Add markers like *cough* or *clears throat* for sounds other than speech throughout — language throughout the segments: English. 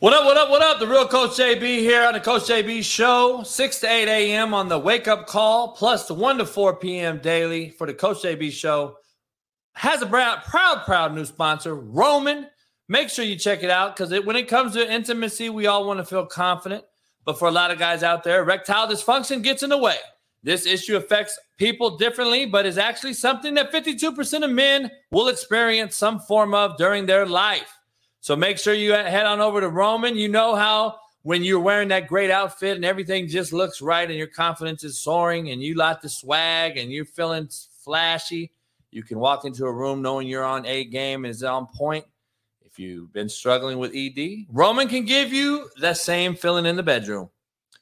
What up, what up, what up? The real Coach JB here on the Coach JB show, 6 to 8 a.m. on the wake up call, plus the 1 to 4 p.m. daily for the Coach JB show. Has a proud, proud, proud new sponsor, Roman. Make sure you check it out because when it comes to intimacy, we all want to feel confident. But for a lot of guys out there, erectile dysfunction gets in the way. This issue affects people differently, but is actually something that 52% of men will experience some form of during their life. So make sure you head on over to Roman. You know how when you're wearing that great outfit and everything just looks right and your confidence is soaring and you like the swag and you're feeling flashy, you can walk into a room knowing you're on a game and is on point. If you've been struggling with ED, Roman can give you that same feeling in the bedroom.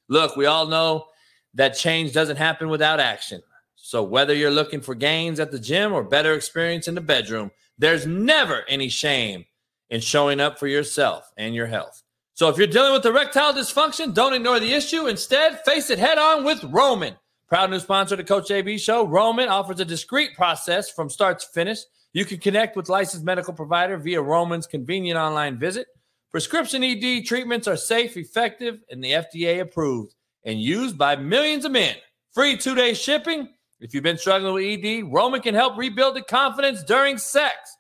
Look, we all know that change doesn't happen without action. So whether you're looking for gains at the gym or better experience in the bedroom, there's never any shame and showing up for yourself and your health. So if you're dealing with erectile dysfunction, don't ignore the issue. Instead, face it head on with Roman. Proud new sponsor of the Coach JB show, Roman offers a discreet process from start to finish. You can connect with licensed medical provider via Roman's convenient online visit. Prescription ED treatments are safe, effective, and the FDA approved and used by millions of men. Free two-day shipping. If you've been struggling with ED, Roman can help rebuild the confidence during sex.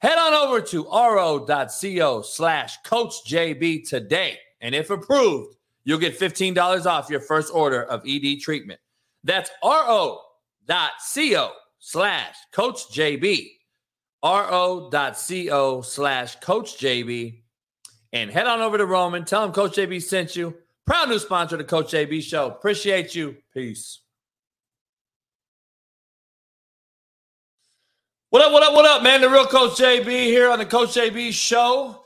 Head on over to ro.co slash Coach JB today. And if approved, you'll get $15 off your first order of ED treatment. That's ro.co slash Coach JB. ro.co slash Coach JB. And head on over to Roman. Tell him Coach JB sent you. Proud new sponsor of the Coach JB show. Appreciate you. Peace. What up, what up, what up, man? The real Coach JB here on the Coach JB show.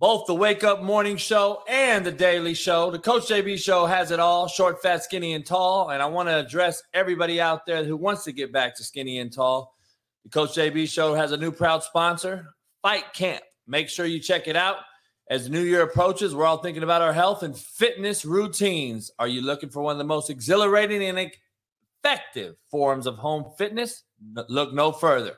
Both the Wake Up Morning Show and the Daily Show. The Coach JB show has it all short, fat, skinny, and tall. And I want to address everybody out there who wants to get back to skinny and tall. The Coach JB show has a new proud sponsor, Fight Camp. Make sure you check it out. As new year approaches, we're all thinking about our health and fitness routines. Are you looking for one of the most exhilarating and effective forms of home fitness? Look no further.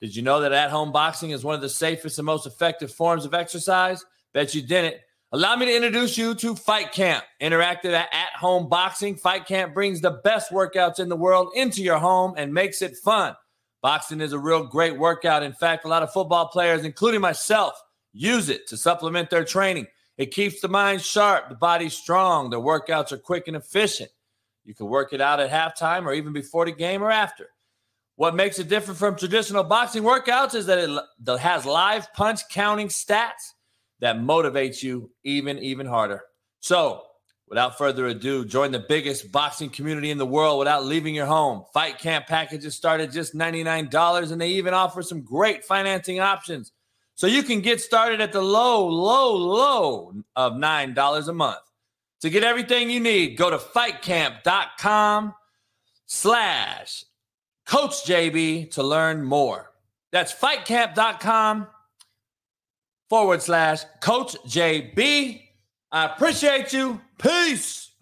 Did you know that at home boxing is one of the safest and most effective forms of exercise? Bet you didn't. Allow me to introduce you to Fight Camp, interactive at home boxing. Fight Camp brings the best workouts in the world into your home and makes it fun. Boxing is a real great workout. In fact, a lot of football players, including myself, use it to supplement their training. It keeps the mind sharp, the body strong, the workouts are quick and efficient. You can work it out at halftime or even before the game or after. What makes it different from traditional boxing workouts is that it has live punch counting stats that motivates you even even harder. So, without further ado, join the biggest boxing community in the world without leaving your home. Fight Camp packages start at just $99 and they even offer some great financing options. So you can get started at the low, low, low of $9 a month. To get everything you need, go to fightcamp.com slash Coach JB to learn more. That's fightcamp.com forward slash Coach JB. I appreciate you. Peace.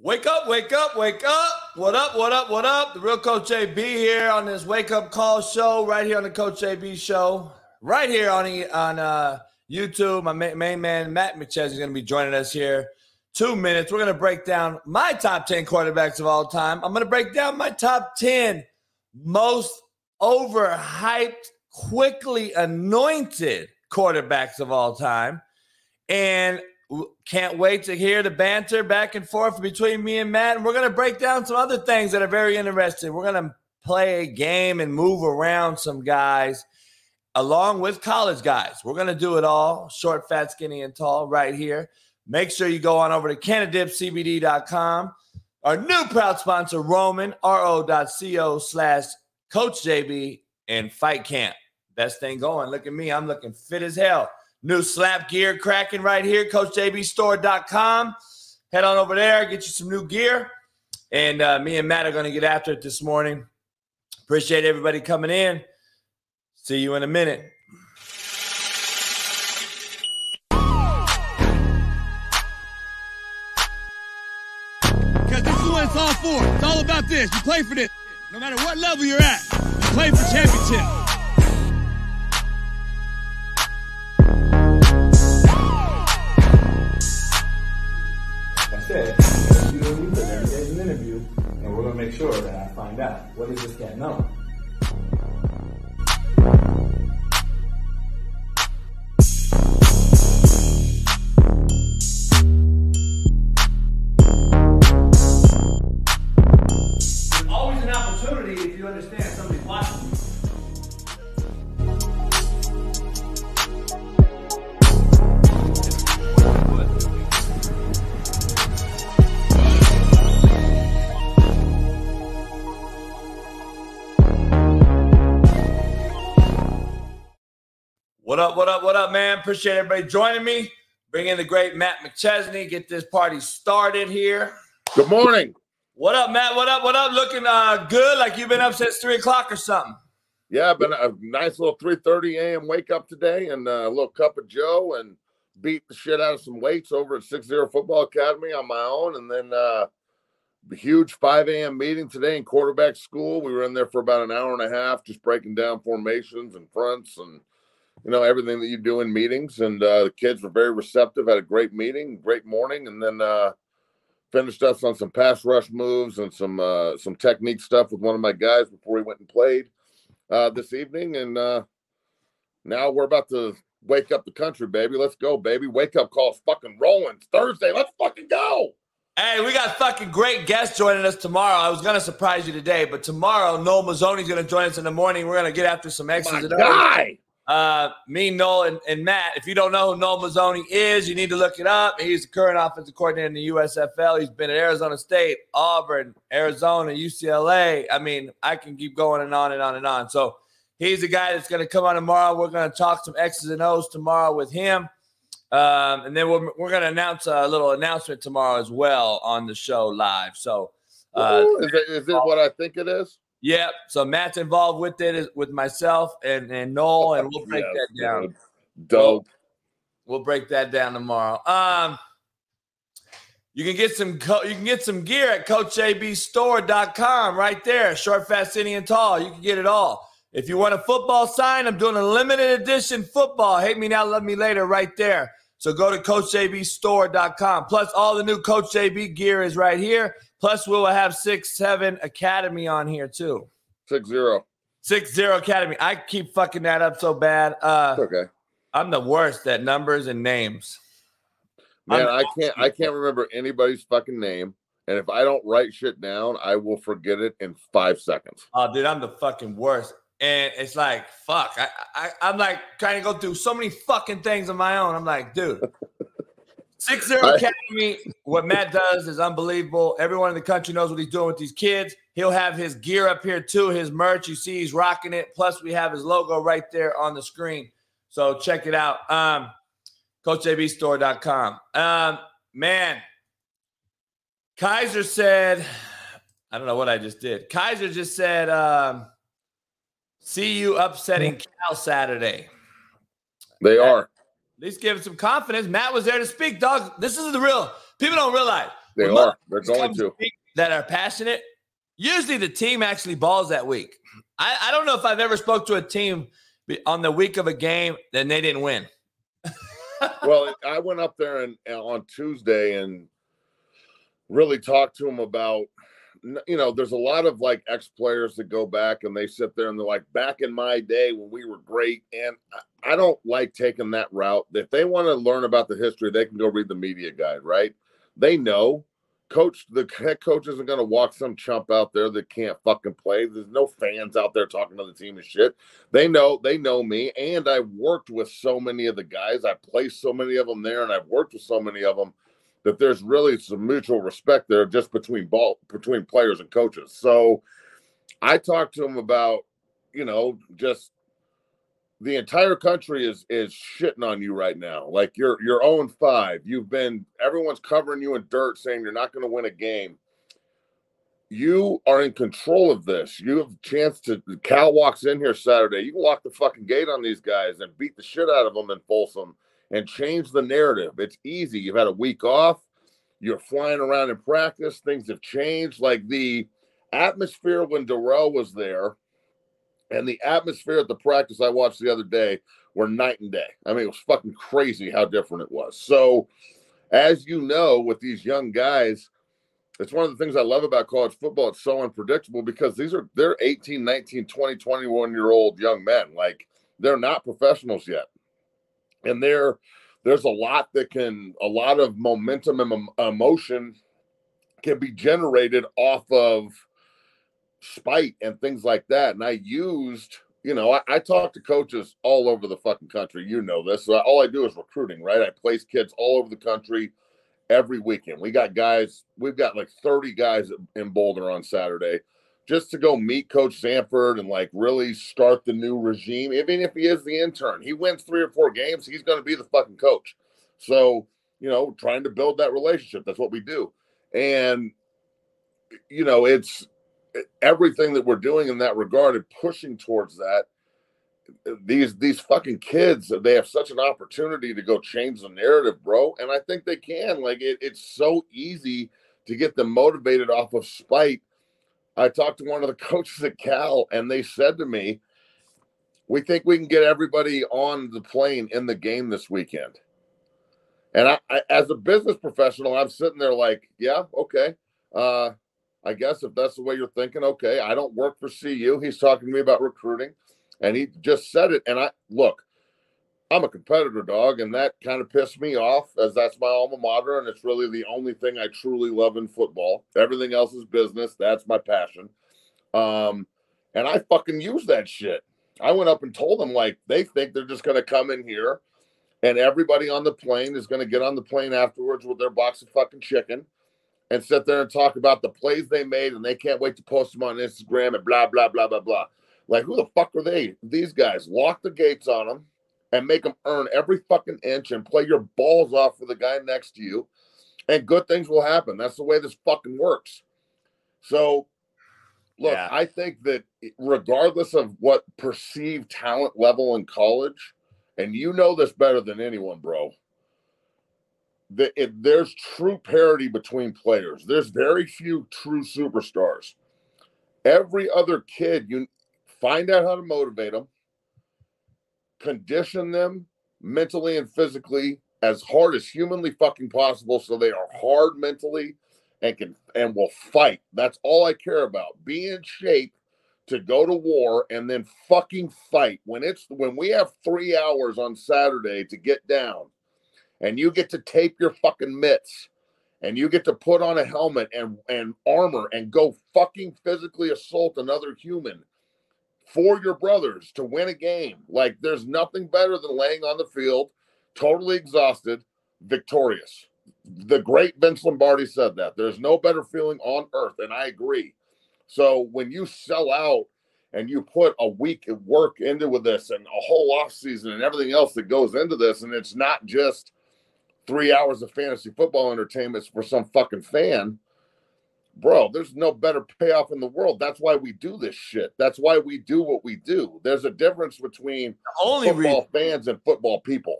Wake up, wake up, wake up. What up, what up, what up? The real Coach JB here on this wake up call show, right here on the Coach JB show, right here on, on uh, YouTube. My main man, Matt McChesney, is going to be joining us here two minutes, we're going to break down my top 10 quarterbacks of all time. I'm going to break down my top 10 most overhyped, quickly anointed quarterbacks of all time. And can't wait to hear the banter back and forth between me and Matt. And we're going to break down some other things that are very interesting. We're going to play a game and move around some guys along with college guys. We're going to do it all short, fat, skinny, and tall right here. Make sure you go on over to CanadipCBD.com. Our new proud sponsor, Roman, ro.co slash Coach JB and Fight Camp. Best thing going. Look at me. I'm looking fit as hell. New slap gear cracking right here, CoachJBStore.com. Head on over there, get you some new gear. And uh, me and Matt are going to get after it this morning. Appreciate everybody coming in. See you in a minute. all about this. You play for this. No matter what level you're at, you play for championship. That's it. You don't need to do an interview, and we're going to make sure that I find out what does this guy know. An if you understand somebody's watching you. What up, what up, what up, man? Appreciate everybody joining me. Bring in the great Matt McChesney. Get this party started here. Good morning. What up, Matt? What up, what up? Looking uh good, like you've been up since three o'clock or something. Yeah, been a nice little 3:30 a.m. wake up today, and uh, a little cup of Joe, and beat the shit out of some weights over at Six Zero Football Academy on my own, and then uh, huge 5 a.m. meeting today in quarterback school. We were in there for about an hour and a half, just breaking down formations and fronts, and you know everything that you do in meetings. And uh, the kids were very receptive. Had a great meeting, great morning, and then uh, finished us on some pass rush moves and some uh, some technique stuff with one of my guys before we went and played uh, this evening, and uh, now we're about to wake up the country, baby. Let's go, baby. Wake up call's fucking rolling. It's Thursday. Let's fucking go. Hey, we got fucking great guests joining us tomorrow. I was gonna surprise you today, but tomorrow Noel Mazzone's gonna join us in the morning. We're gonna get after some X's My guy. Uh, me, Noel, and, and Matt. If you don't know who Noel Mazzone is, you need to look it up. He's the current offensive coordinator in the USFL. He's been at Arizona State, Auburn, Arizona, UCLA. I mean, I can keep going and on and on and on. So he's the guy that's going to come on tomorrow. We're going to talk some X's and O's tomorrow with him. Um, and then we're, we're going to announce a little announcement tomorrow as well on the show live. So, uh, Ooh, is, it, is it what I think it is? Yeah. So Matt's involved with it is- with myself and, and Noel, and we'll break Yes, that down. Dope. We'll break that down tomorrow. Um, you can get some co- you can get some gear at CoachJBStore.com right there. Short, fast, skinny, and tall. You can get it all. If you want a football sign, I'm doing a limited edition football. Hate me now, love me later, right there. So go to CoachJBStore.com. Plus, all the new Coach JB gear is right here. Plus, we will have six, seven Academy on here too. Six zero. Six zero Academy. I keep fucking that up so bad. Uh, Okay. I'm the worst at numbers and names. Man, I can't I can't *laughs* remember anybody's fucking name. And if I don't write shit down, I will forget it in five seconds. Oh, dude, I'm the fucking worst. And it's like, fuck. I, I, I'm like trying to go through so many fucking things on my own. I'm like, dude, *laughs* Six Zero Academy. What Matt does is unbelievable. Everyone in the country knows what he's doing with these kids. He'll have his gear up here too, his merch. You see, he's rocking it. Plus, we have his logo right there on the screen. So check it out. Um, CoachJBStore.com. Um, man, Kaiser said, I don't know what I just did. Kaiser just said, um, see you upsetting Cal Saturday. They Yeah. are. At least give him some confidence. Matt was there to speak, dog. This is the real. People don't realize They are. They're motherfuckers going to. that are passionate. Usually, the team actually balls that week. I, I don't know if I've ever spoke to a team on the week of a game and they didn't win. *laughs* well, I went up there and, and on Tuesday and really talked to him about, n- you know, there's a lot of like ex players that go back and they sit there and they're like, back in my day when we were great. And I, don't like taking that route. If they want to learn about the history, they can go read the media guide, right? They know. Coach, the *laughs* head coach isn't going to walk some chump out there that can't fucking play. There's no fans out there talking to the team and shit. They know they know me, and I've worked with so many of the guys. I placed so many of them there, and I've worked with so many of them that there's really some mutual respect there just between ball between players and coaches. So I talked to him about, you know, just the entire country is is shitting on you right now. Like you're you're 0 5. You've been everyone's covering you in dirt saying you're not going to win a game you are in control of this. You have a chance to. Cal walks in here Saturday. You can lock the fucking gate on these guys and beat the shit out of them in Folsom and change the narrative. It's easy. You've had a week off. You're flying around in practice. Things have changed. Like the atmosphere when Dorrell was there and the atmosphere at the practice I watched the other day were night and day. I mean, it was fucking crazy how different it was. So as you know, with these young guys, it's one of the things I love about college football. It's so unpredictable because these are they're 18, 19, 20, 21 year old young men. Like they're not professionals yet. And there, there's a lot that can a lot of momentum and emotion can be generated off of spite and things like that. And I used, you know, I, I talk to coaches all over the fucking country. You know this. So all I do is recruiting, right? I place kids all over the country every weekend. We got guys, we've got like 30 guys in Boulder on Saturday just to go meet Coach Sanford and like really start the new regime. Even if he is the intern, he wins three or four games, he's going to be the fucking coach. So, you know, trying to build that relationship. That's what we do. And, you know, it's everything that we're doing in that regard and pushing towards that these these fucking kids they have such an opportunity to go change the narrative bro and i think they can like it, it's so easy to get them motivated off of spite i talked to one of the *laughs* coaches at cal and they said to me we think we can get everybody on the plane in the game this weekend. And I, I as a business professional i'm sitting there like yeah okay. Uh i guess if that's the way you're thinking okay. I don't work for cu he's talking to me about recruiting and he just said it. And I look, I'm a competitor dog, and that kind of pissed me off as that's my alma mater, and it's really the only thing I truly love in football. Everything else is business. That's my passion. Um, and I fucking use that shit. I went up and told them like they think they're just gonna come in here and everybody on the plane is gonna get on the plane afterwards with their box of fucking chicken and sit there and talk about the plays they made and they can't wait to post them on Instagram and blah blah blah blah blah. Like, who the fuck are they? These guys lock the gates on them and make them earn every fucking inch and play your balls off for the guy next to you, and good things will happen. That's the way this fucking works. So, look, yeah. I think that regardless of what perceived talent level in college, and you know this better than anyone, bro. That it, there's true parity between players. There's very few true superstars. Every other kid, you find out how to motivate them, condition them mentally and physically as hard as humanly fucking possible so they are hard mentally and can and will fight. That's all I care about. Be in shape to go to war and then fucking fight. When it's when we have 3 hours on Saturday to get down and you get to tape your fucking mitts and you get to put on a helmet and and armor and go fucking physically assault another human for your brothers to win a game. Like there's nothing better than laying on the field, totally exhausted, victorious. The great Vince Lombardi said that. There's no better feeling on earth, and I agree. So when you sell out and you put a week of work into with this and a whole off season and everything else that goes into this, and it's not just three hours of fantasy football entertainment for some fucking fan bro, there's no better payoff in the world. That's why we do this shit. That's why we do what we do. There's a difference between only football fans and football people.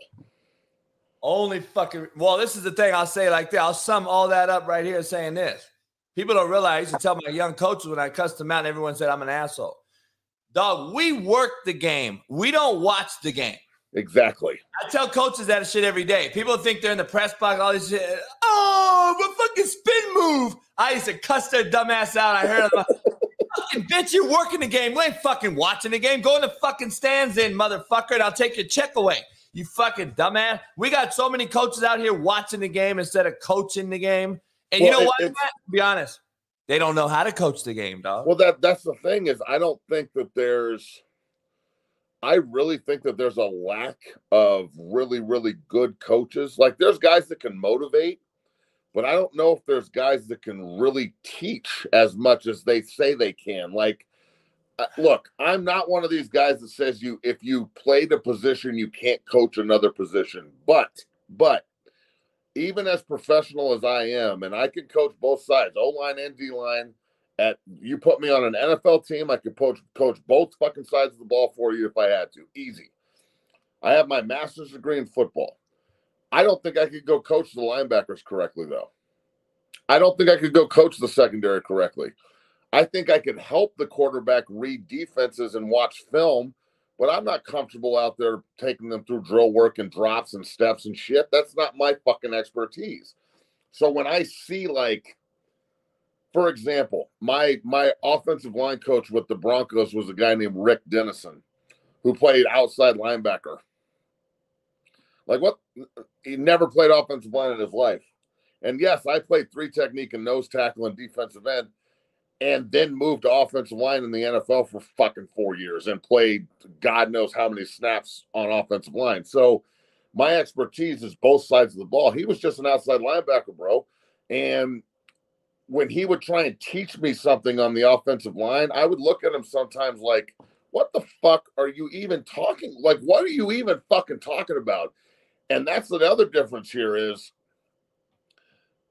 Only fucking well, this is the thing I'll say like that. I'll sum all that up right here saying this. People don't realize I used to tell my young coaches when I cussed them out, everyone said I'm an asshole. Dog, we work the game. We don't watch the game. Exactly. I tell coaches that shit every day. People think they're in the press box, all this shit. Oh, what fucking spin move. I used to cuss their dumbass out. I heard them. *laughs* fucking bitch, you're working the game. We ain't fucking watching the game. Go in the fucking stands in, motherfucker, and I'll take your check away. You fucking dumbass. We got so many coaches out here watching the game instead of coaching the game. And well, you know what? To be honest, they don't know how to coach the game, dog. Well, that that's the thing is I don't think that there's I really think that there's a lack of really, really good coaches. Like there's guys that can motivate, but I don't know if there's guys that can really teach as much as they say they can. Like, uh, look, I'm not one of these guys that says you if you play the position you can't coach another position. But, but even as professional as I am, and I can coach both sides, O line and D line at you put me on an NFL team, I could coach coach both fucking sides of the ball for you if I had to. Easy. I have my master's degree in football. I don't think I could go coach the linebackers correctly though. I don't think I could go coach the secondary correctly. I think I could help the quarterback read defenses and watch film but I'm not comfortable out there taking them through drill work and drops and steps and shit. That's not my fucking expertise. So when I see like, for example, my my offensive line coach with the Broncos was a guy named Rick Dennison, who played outside linebacker. Like what? He never played offensive line in his life. And yes, I played three technique and nose tackle and defensive end and then moved to offensive line in the NFL for fucking four years and played God knows how many snaps on offensive line. So my expertise is both sides of the ball. He was just an outside linebacker, bro. And when he would try and teach me something on the offensive line, I would look at him sometimes like, what the fuck are you even talking? Like, what are you even fucking talking about? And that's the other difference here is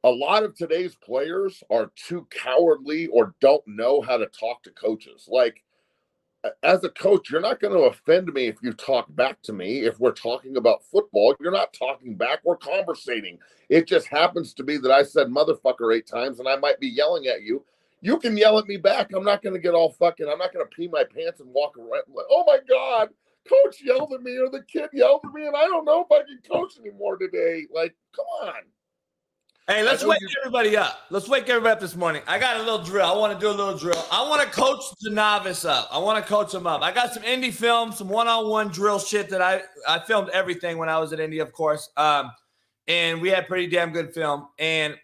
a lot of today's players are too cowardly or don't know how to talk to coaches. Like, as a coach, you're not going to offend me if you talk back to me. If we're talking about football, you're not talking back, we're conversating. It just happens to be that I said motherfucker eight times and I might be yelling at you. You can yell at me back. I'm not going to get all fucking, I'm not going to pee my pants and walk around like, oh my God, coach yelled at me or the kid yelled at me and I don't know if I can coach anymore today. Like, come on. Hey, let's wake everybody up. Let's wake everybody up this morning. I got a little drill. I want to do a little drill. I want to coach the novice up. I want to coach them up. I got some indie film, some one-on-one drill shit that I I filmed everything when I was at Indy, of course. Um, and we had pretty damn good film. And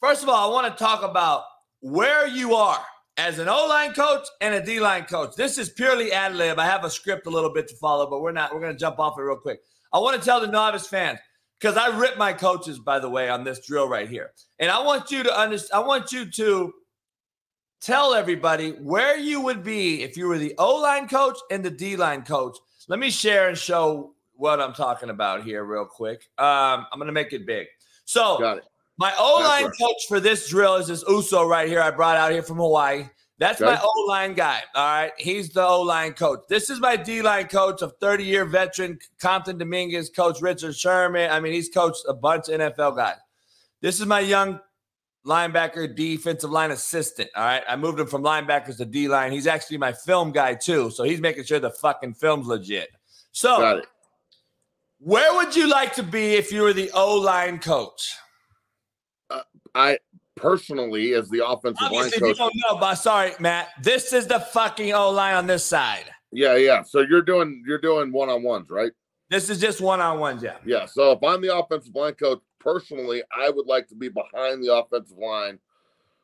first of all, I want to talk about where you are as an O-line coach and a D-line coach. This is purely ad lib. I have a script a little bit to follow, but we're not. We're going to jump off it real quick. I want to tell the novice fans because I rip my coaches, by the way, on this drill right here. And I want you to understand, I want you to tell everybody where you would be if you were the O line coach and the D line coach. Let me share and show what I'm talking about here, real quick. Um, I'm going to make it big. So, my O line coach for this drill is this Uso right here. I brought out here from Hawaii. That's okay. my O line guy. All right. He's the O line coach. This is my D line coach of 30 year veteran Compton Dominguez, Coach Richard Sherman. I mean, he's coached a bunch of NFL guys. This is my young linebacker, defensive line assistant. All right. I moved him from linebackers to D line. He's actually my film guy, too. So he's making sure the fucking film's legit. So, where would you like to be if you were the O line coach? Uh, I personally as the offensive Obviously, line coach. You don't know, but sorry, Matt. This is the fucking O line on this side. Yeah, yeah. So you're doing you're doing one on ones, right? This is just one on ones, yeah. Yeah. So if I'm the offensive line coach, personally, I would like to be behind the offensive line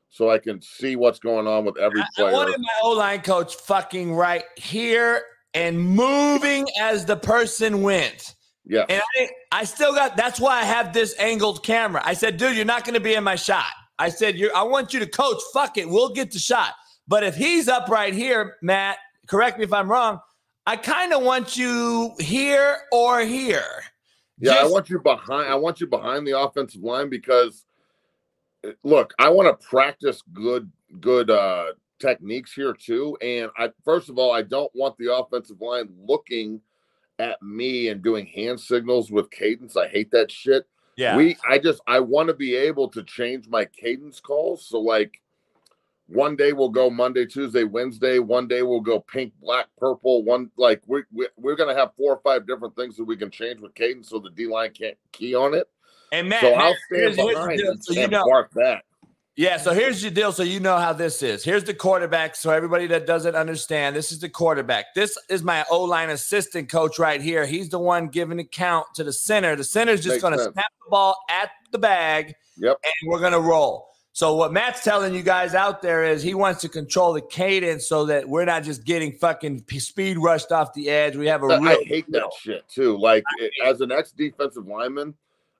so I can see what's going on with every player. I wanted my O line coach fucking right here and moving as the person went. Yeah. And I, I still got that's why I have this angled camera. I said, dude, you're not going to be in my shot. I said, I want you to coach. Fuck it. We'll get the shot. But if he's up right here, Matt, correct me if I'm wrong. I kind of want you here or here. Yeah, Just- I want you behind. I want you behind the offensive line because, look, I want to practice good, good uh, techniques here too. And I, first of all, I don't want the offensive line looking at me and doing hand signals with cadence. I hate that shit. Yeah. We I just I want to be able to change my cadence calls. So like one day we'll go Monday, Tuesday, Wednesday. One day we'll go pink, black, purple. One like we, we we're gonna have four or five different things that we can change with cadence, so the D line can't key on it. And Matt, so Matt, I'll stand behind and, so you know, bark that. Yeah, so here's your deal. So you know how this is. Here's the quarterback. So everybody that doesn't understand, this is the quarterback. This is my O line assistant coach right here. He's the one giving the count to the center. The center's just going to snap the ball at the bag. Yep. And we're going to roll. So what Matt's telling you guys out there is he wants to control the cadence so that we're not just getting fucking speed rushed off the edge. We have a real. I hate that shit too. Like eh, as an ex defensive lineman,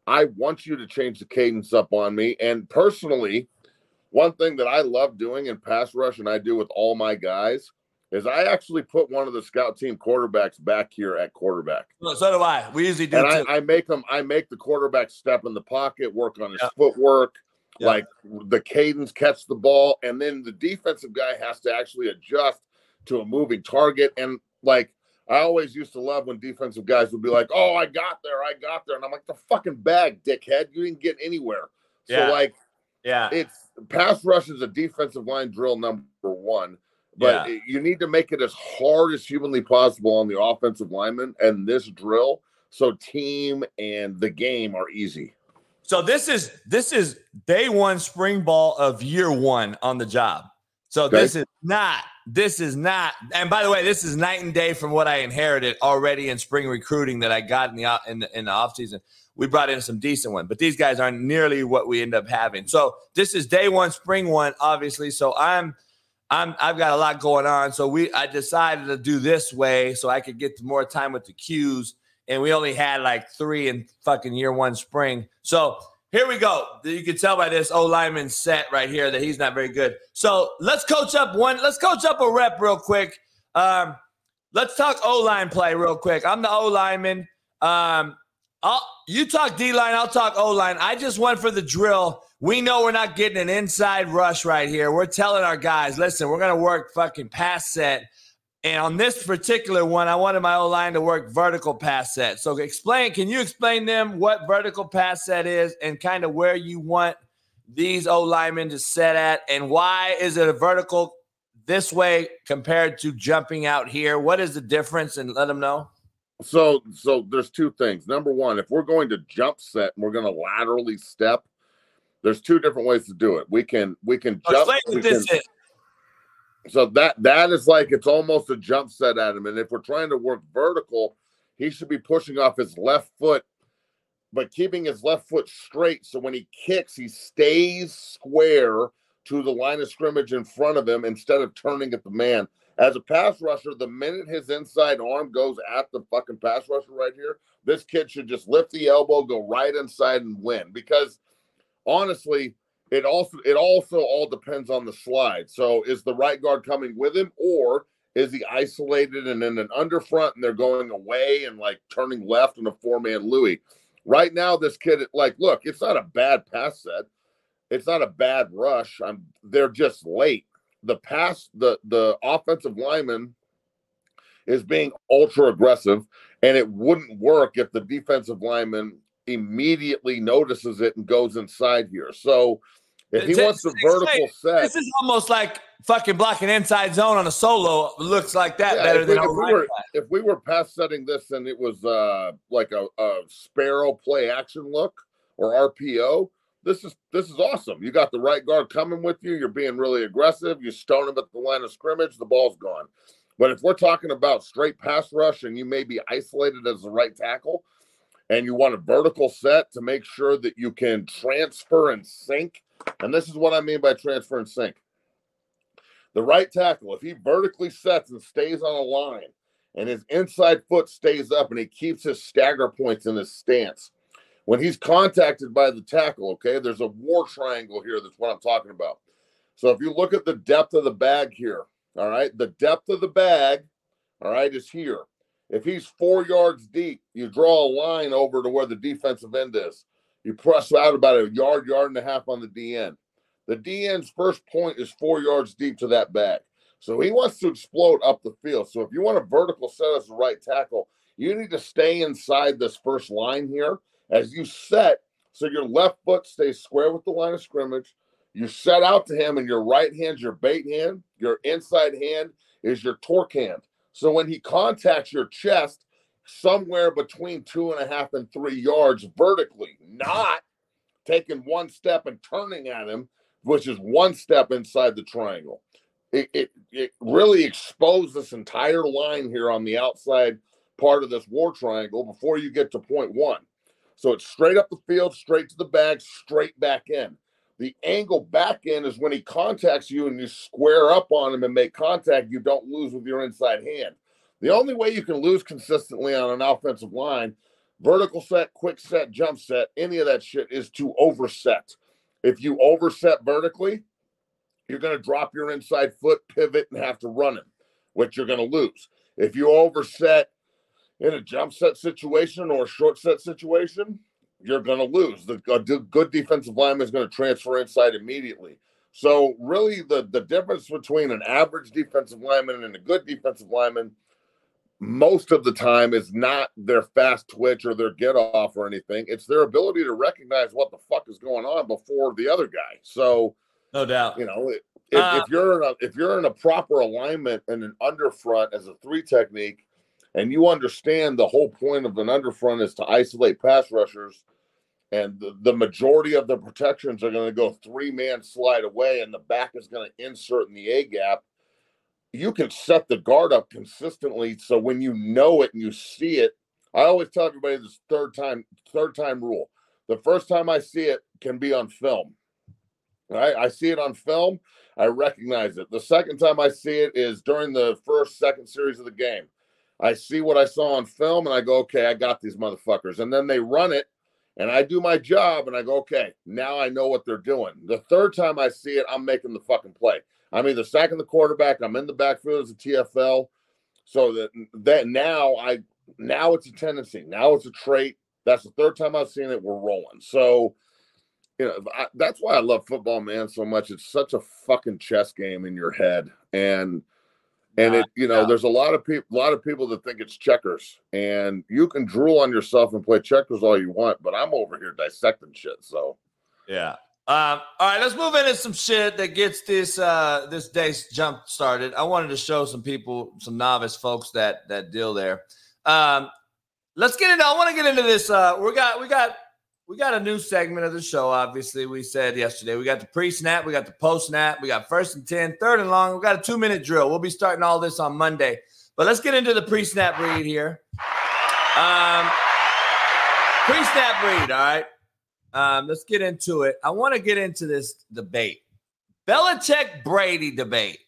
I want you to change the cadence up on me. And personally, one thing that I love doing in pass rush, and I do with all my guys, is I actually put one of the scout team quarterbacks back here at quarterback. So do I. We usually do. And I, I, make them. I make the quarterback step in the pocket, work on his yep. footwork, yep. like the cadence, catch the ball, and then the defensive guy has to actually adjust to a moving target. And like I always used to love when defensive guys would be like, "Oh, I got there, I got there," and I'm like, "The fucking bag, dickhead! You didn't get anywhere." So yeah. like, yeah, it's pass rush is a defensive line drill number one. But yeah. you need to make it as hard as humanly possible on the offensive lineman and this drill so team and the game are easy. So this is this is day one spring ball of year one on the job. So okay. this is not this is not. And by the way, this is night and day from what I inherited already in spring recruiting that I got in the in the, in the off season. We brought in some decent ones, but these guys aren't nearly what we end up having. So this is day one, spring one, obviously. So I'm I'm I've got a lot going on. So we I decided to do this way so I could get more time with the cues and we only had like three in fucking year one spring. So here we go. You can tell by this O lineman set right here that he's not very good. So let's coach up one. Let's coach up a rep real quick. Um, let's talk O line play real quick. I'm the O lineman. Um, I'll, you talk D line. I'll talk O line. I just went for the drill. We know we're not getting an inside rush right here. We're telling our guys, listen, we're gonna work fucking pass set and on this particular one, I wanted my O line to work vertical pass set. So explain, can you explain them what vertical pass set is and kind of where you want these O linemen to set at and why is it a vertical this way compared to jumping out here? What is the difference? And let them know. So so there's two things. Number one, if we're going to jump set and we're going to laterally step, there's two different ways to do it. We can we can jump. This can, so that that is like it's almost a jump set at him. And if we're trying to work vertical, he should be pushing off his left foot, but keeping his left foot straight. So when he kicks, he stays square to the line of scrimmage in front of him instead of turning at the man. As a pass rusher, the minute his inside arm goes at the fucking pass rusher right here, this kid should just lift the elbow, go right inside, and win. Because honestly, it also it also all depends on the slide. So is the right guard coming with him or is he isolated and in an underfront and they're going away and like turning left in a four-man Louis? Right now, this kid, like, look, it's not a bad pass set. It's not a bad rush. I'm they're just late. The pass, the the offensive lineman is being ultra aggressive, and it wouldn't work if the defensive lineman immediately notices it and goes inside here. So if he wants the vertical set, this is almost like fucking blocking inside zone on a solo. Looks like that yeah, better than we, if we were if we were pass setting this and it was uh like a, a sparrow play action look or RPO. This is this is awesome. You got the right guard coming with you. You're being really aggressive. You stone him at the line of scrimmage. The ball's gone. But if we're talking about straight pass rush and you may be isolated as the right tackle, and you want a vertical set to make sure that you can transfer and sync and this is what I mean by transfer and sync. The right tackle, if he vertically sets and stays on a line and his inside foot stays up and he keeps his stagger points in his stance, when he's contacted by the tackle, okay, there's a war triangle here. That's what I'm talking about. So if you look at the depth of the bag here, all right, the depth of the bag, all right, is here. If he's four yards deep, you draw a line over to where the defensive end is. You press out about a yard, yard and a half on the DN. The DN's first point is four yards deep to that back. So he wants to explode up the field. So if you want a vertical set as a right tackle, you need to stay inside this first line here as you set so your left foot stays square with the line of scrimmage. You set out to him, and your right hand's your bait hand. Your inside hand is your torque hand. So when he contacts your chest, somewhere between two and a half and three yards vertically, not taking one step and turning at him, which is one step inside the triangle. It, it, it really exposed this entire line here on the outside part of this war triangle before you get to point one. So it's straight up the field, straight to the bag, straight back in. The angle back in is when he contacts you and you square up on him and make contact, you don't lose with your inside hand. The only way you can lose consistently on an offensive line, vertical set, quick set, jump set, any of that shit is to overset. If you overset vertically, you're going to drop your inside foot, pivot, and have to run him, which you're going to lose. If you overset in a jump set situation or a short set situation, you're going to lose. The good defensive lineman is going to transfer inside immediately. So, really, the, the difference between an average defensive lineman and a good defensive lineman – most of the time is not their fast twitch or their get off or anything. It's their ability to recognize what the fuck is going on before the other guy. So No doubt. You know, if, uh, if you're in a, if you're in a proper alignment and an underfront as a three technique, and you understand the whole point of an underfront is to isolate pass rushers, and the, the majority of the protections are going to go three man slide away, and the back is going to insert in the A gap. You can set the guard up consistently, so when you know it and you see it, I always tell everybody this third time third time rule. The first time I see it can be on film. Right? I see it on film. I recognize it. The second time I see it is during the first, second series of the game. I see what I saw on film and I go, okay, I got these motherfuckers. And then they run it and I do my job and I go, okay, now I know what they're doing. The third time I see it, I'm making the fucking play. I'm either sacking the quarterback, I'm in the backfield as a TFL. So that that now I now it's a tendency. Now it's a trait. That's the third time I've seen it. We're rolling. So, you know, I, that's why I love football, man, so much. It's such a fucking chess game in your head, and and it, you know, yeah. there's a lot of people, a lot of people that think it's checkers, and you can drool on yourself and play checkers all you want, but I'm over here dissecting shit. So, yeah. Um, all right, let's move into some shit that gets this uh this day jump started. I wanted to show some people, some novice folks that that deal there. Um, let's get into. I want to get into this. Uh, we got we got we got a new segment of the show. Obviously, we said yesterday we got the pre-snap, we got the post-snap, we got first and 10, third and long. We got a two-minute drill. We'll be starting all this on Monday. But let's get into the pre-snap read here. Um, pre-snap read. All right. Um, let's get into it. I want to get into this debate. Belichick Brady debate.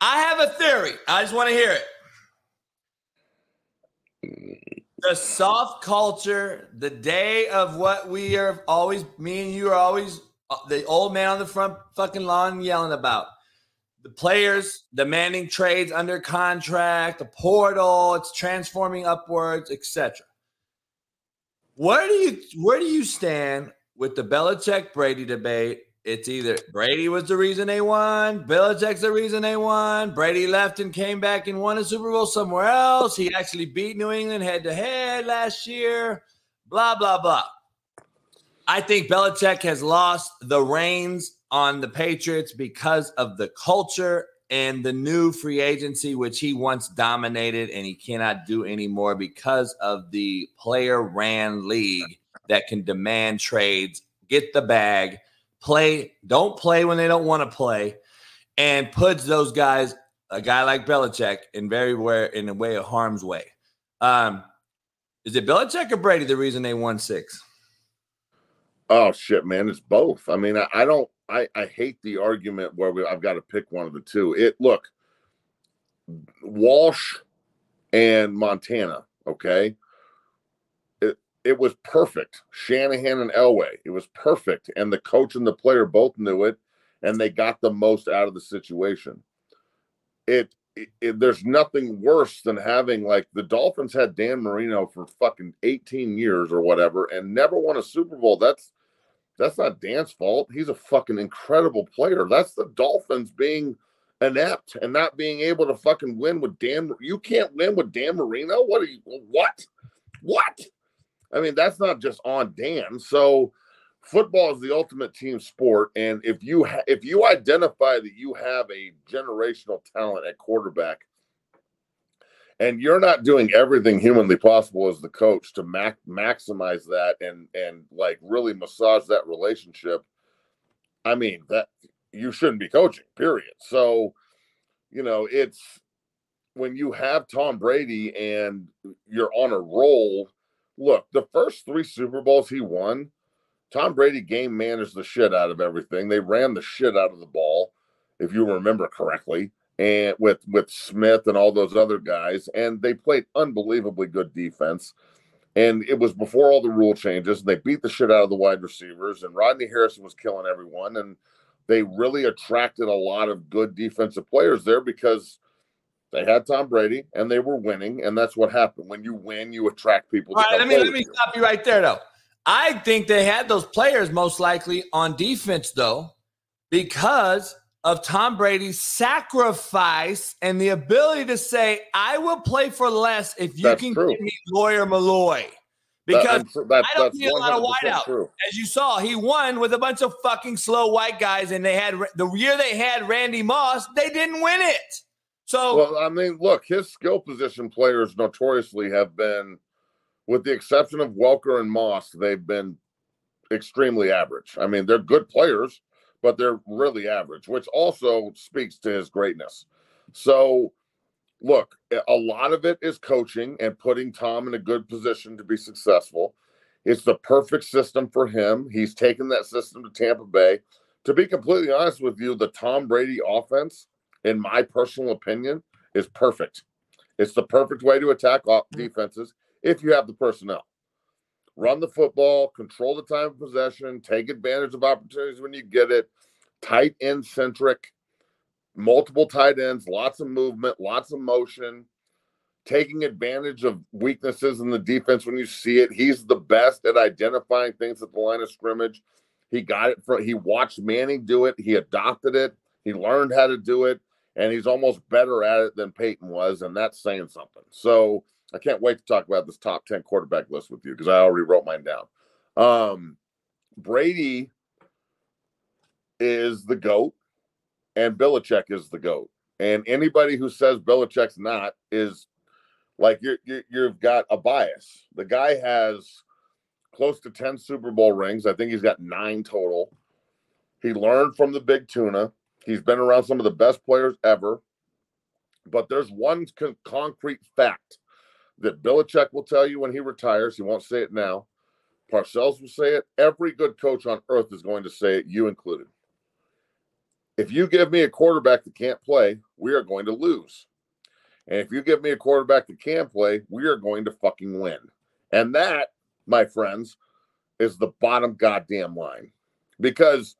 I have a theory. I just want to hear it the soft culture, the day of what we are always, me and you are always uh, the old man on the front fucking lawn yelling about. The players demanding trades under contract, the portal, it's transforming upwards, etc. Where do you where do you stand with the Belichick Brady debate it's either Brady was the reason they won, Belichick's the reason they won. Brady left and came back and won a Super Bowl somewhere else. He actually beat New England head to head last year. Blah blah blah. I think Belichick has lost the reins on the Patriots because of the culture and the new free agency, which he once dominated and he cannot do anymore because of the player ran league that can demand trades, get the bag play, don't play when they don't want to play, and puts those guys, a guy like Belichick, in very where in a way of harm's way. Um, is it Belichick or Brady the reason they won six? Oh shit, man! It's both. I mean, I, I don't. I I hate the argument where we, I've got to pick one of the two. It look, Walsh and Montana. Okay, it was perfect. Shanahan and Elway, it was perfect. And the coach and the player both knew it, and they got the most out of the situation. It, it, it, there's nothing worse than having like the Dolphins had Dan Marino for fucking 18 years or whatever and never won a Super Bowl. That's that's not Dan's fault. He's a fucking incredible player. That's the Dolphins being inept and not being able to fucking win with Dan. You can't win with Dan Marino. What are you? What? What? I mean, that's not just on Dan. So football is the ultimate team sport, and if you ha- if you identify that you have a generational talent at quarterback, and you're not doing everything humanly possible as the coach to mac- maximize that and and like really massage that relationship, I mean that you shouldn't be coaching. Period. So, you know, it's when you have Tom Brady and you're on a roll look, the first three Super Bowls he won, Tom Brady game managed the shit out of everything. They ran the shit out of the ball, if you remember correctly, and with with Smith and all those other guys, and they played unbelievably good defense. And it was before all the rule changes. And they beat the shit out of the wide receivers, and Rodney Harrison was killing everyone. And they really attracted a lot of good defensive players there because they had Tom Brady and they were winning, and that's what happened. When you win, you attract people. All right, let me let me you. stop you right there, though. I think they had those players most likely on defense, though, because of Tom Brady's sacrifice and the ability to say, "I will play for less if you that's can true. give me Lawyer Milloy." Because that, that, I don't see a lot of whiteout. True. As you saw, he won with a bunch of fucking slow white guys, and they had the year they had Randy Moss, they didn't win it. So, well, I mean, look, his skill position players notoriously have been, with the exception of Welker and Moss, they've been extremely average. I mean, they're good players, but they're really average, which also speaks to his greatness. So, look, a lot of it is coaching and putting Tom in a good position to be successful. It's the perfect system for him. He's taken that system to Tampa Bay. To be completely honest with you, the Tom Brady offense, in my personal opinion, is perfect. It's the perfect way to attack mm-hmm. defenses if you have the personnel. Run the football, control the time of possession, take advantage of opportunities when you get it, tight end centric multiple tight ends, lots of movement, lots of motion, taking advantage of weaknesses in the defense when you see it. He's the best at identifying things at the line of scrimmage. He got it from he watched Manning do it, he adopted it, he learned how to do it, and he's almost better at it than Peyton was, and that's saying something. So I can't wait to talk about this top 10 quarterback list with you because I already wrote mine down. Um, Brady is the GOAT and Belichick is the goat. And anybody who says Belichick's not is like you're, you you've got a bias. The guy has close to 10 Super Bowl rings. I think he's got nine total. He learned from the big tuna. He's been around some of the best players ever. But there's one con- concrete fact that Belichick will tell you when he retires. He won't say it now. Parcells will say it. Every good coach on earth is going to say it, you included. If you give me a quarterback that can't play, we are going to lose. And if you give me a quarterback that can play, we are going to fucking win. And that, my friends, is the bottom goddamn line. Because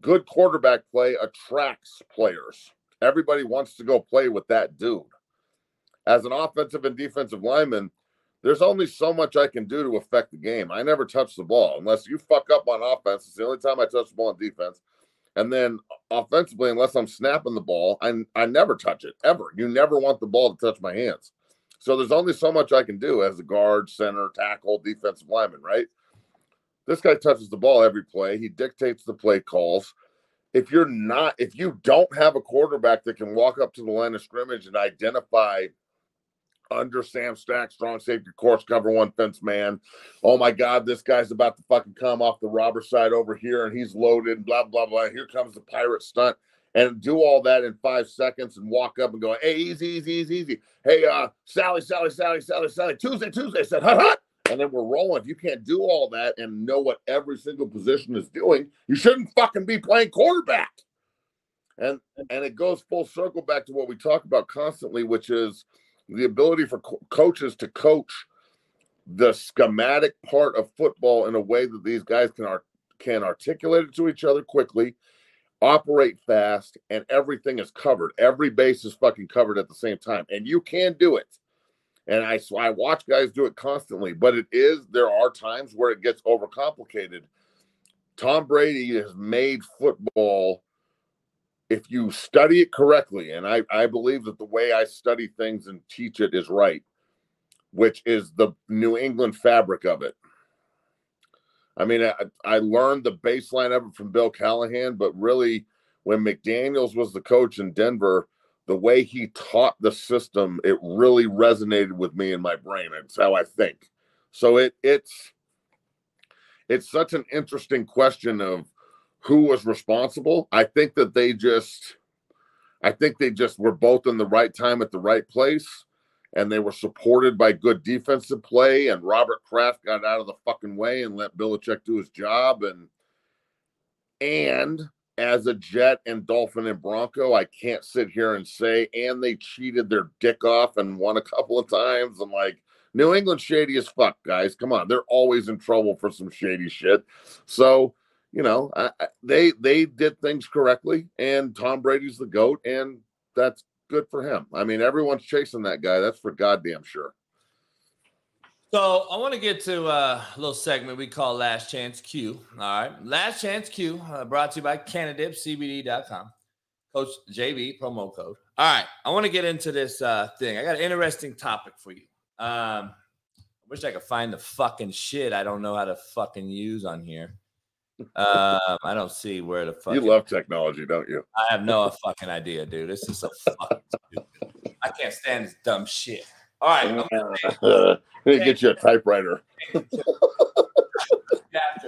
good quarterback play attracts players. Everybody wants to go play with that dude. As an offensive and defensive lineman, there's only so much I can do to affect the game. I never touch the ball unless you fuck up on offense. It's the only time I touch the ball on defense. And then offensively, unless I'm snapping the ball, I, I never touch it ever. You never want the ball to touch my hands. So there's only so much I can do as a guard, center, tackle, defensive lineman, right? This guy touches the ball every play. He dictates the play calls. If you're not, if you don't have a quarterback that can walk up to the line of scrimmage and identify under Sam Stack, strong safety, course cover one fence man. Oh my God, this guy's about to fucking come off the robber side over here and he's loaded, blah, blah, blah. Here comes the pirate stunt. And do all that in five seconds and walk up and go, hey, easy, easy, easy, easy. Hey, uh, Sally, Sally, Sally, Sally, Sally, Tuesday, Tuesday, said, hut, hut. And then we're rolling. If you can't do all that and know what every single position is doing, you shouldn't fucking be playing quarterback. And and it goes full circle back to what we talk about constantly, which is the ability for co- coaches to coach the schematic part of football in a way that these guys can art- can articulate it to each other quickly, operate fast, and everything is covered. Every base is fucking covered at the same time, and you can do it. And I so I watch guys do it constantly, but it is there are times where it gets overcomplicated. Tom Brady has made football if you study it correctly, and I, I believe that the way I study things and teach it is right, which is the New England fabric of it. I mean, I, I learned the baseline of it from Bill Callahan, but really, when McDaniels was the coach in Denver, the way he taught the system, it really resonated with me in my brain. It's how I think. So it it's it's such an interesting question of who was responsible. I think that they just, I think they just were both in the right time at the right place, and they were supported by good defensive play. And Robert Kraft got out of the fucking way and let Belichick do his job. And and as a Jet and Dolphin and Bronco, I can't sit here and say, and they cheated their dick off and won a couple of times. And like, New England shady as fuck, guys. Come on, they're always in trouble for some shady shit. So you know, I, I, they they did things correctly, and Tom Brady's the goat, and that's good for him. I mean, everyone's chasing that guy. That's for goddamn sure. So I want to get to uh, a little segment we call Last Chance Q. All right, Last Chance Q, uh, brought to you by CannadipCBD.com. Coach JB promo code. All right, I want to get into this uh, thing. I got an interesting topic for you. Um, I wish I could find the fucking shit I don't know how to fucking use on here. Um, I don't see where the fuck. You love technology, don't you? I have no fucking idea, dude. This is so fucking stupid. I can't stand this dumb shit. All right, I'm *laughs* gonna get you a typewriter. *laughs* After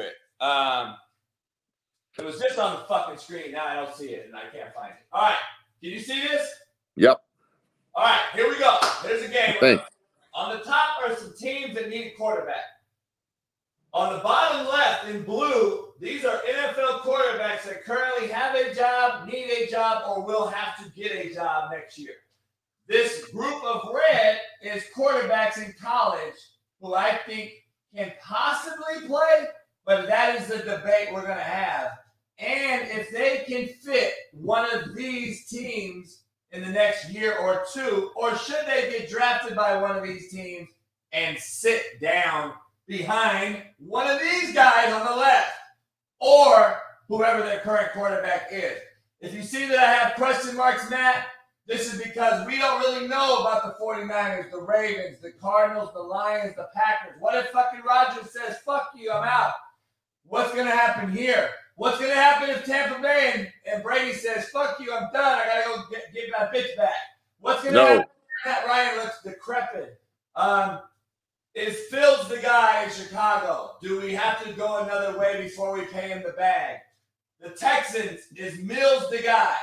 it. Um, it was just on the fucking screen. Now I don't see it, and I can't find it. All right, Did you see this? Yep. All right, here we go. Here's a game. Thanks. On the top are some teams that need a quarterback. On the bottom left in blue, these are NFL quarterbacks that currently have a job, need a job, or will have to get a job next year. This group of red is quarterbacks in college who I think can possibly play, but that is the debate we're going to have. And if they can fit one of these teams in the next year or two, or should they get drafted by one of these teams and sit down behind one of these guys on the left or whoever their current quarterback is? If you see that I have question marks, Matt, this is because we don't really know about the 49ers, the Ravens, the Cardinals, the Lions, the Packers. What if fucking Rodgers says, fuck you, I'm out? What's going to happen here? What's going to happen if Tampa Bay and, and, Brady says, fuck you, I'm done. I got to go get, get, my bitch back. What's going to no. happen Matt Ryan looks decrepit? Um, is Fields the guy in Chicago? Do we have to go another way before we pay him the bag? The Texans, is Mills the guy?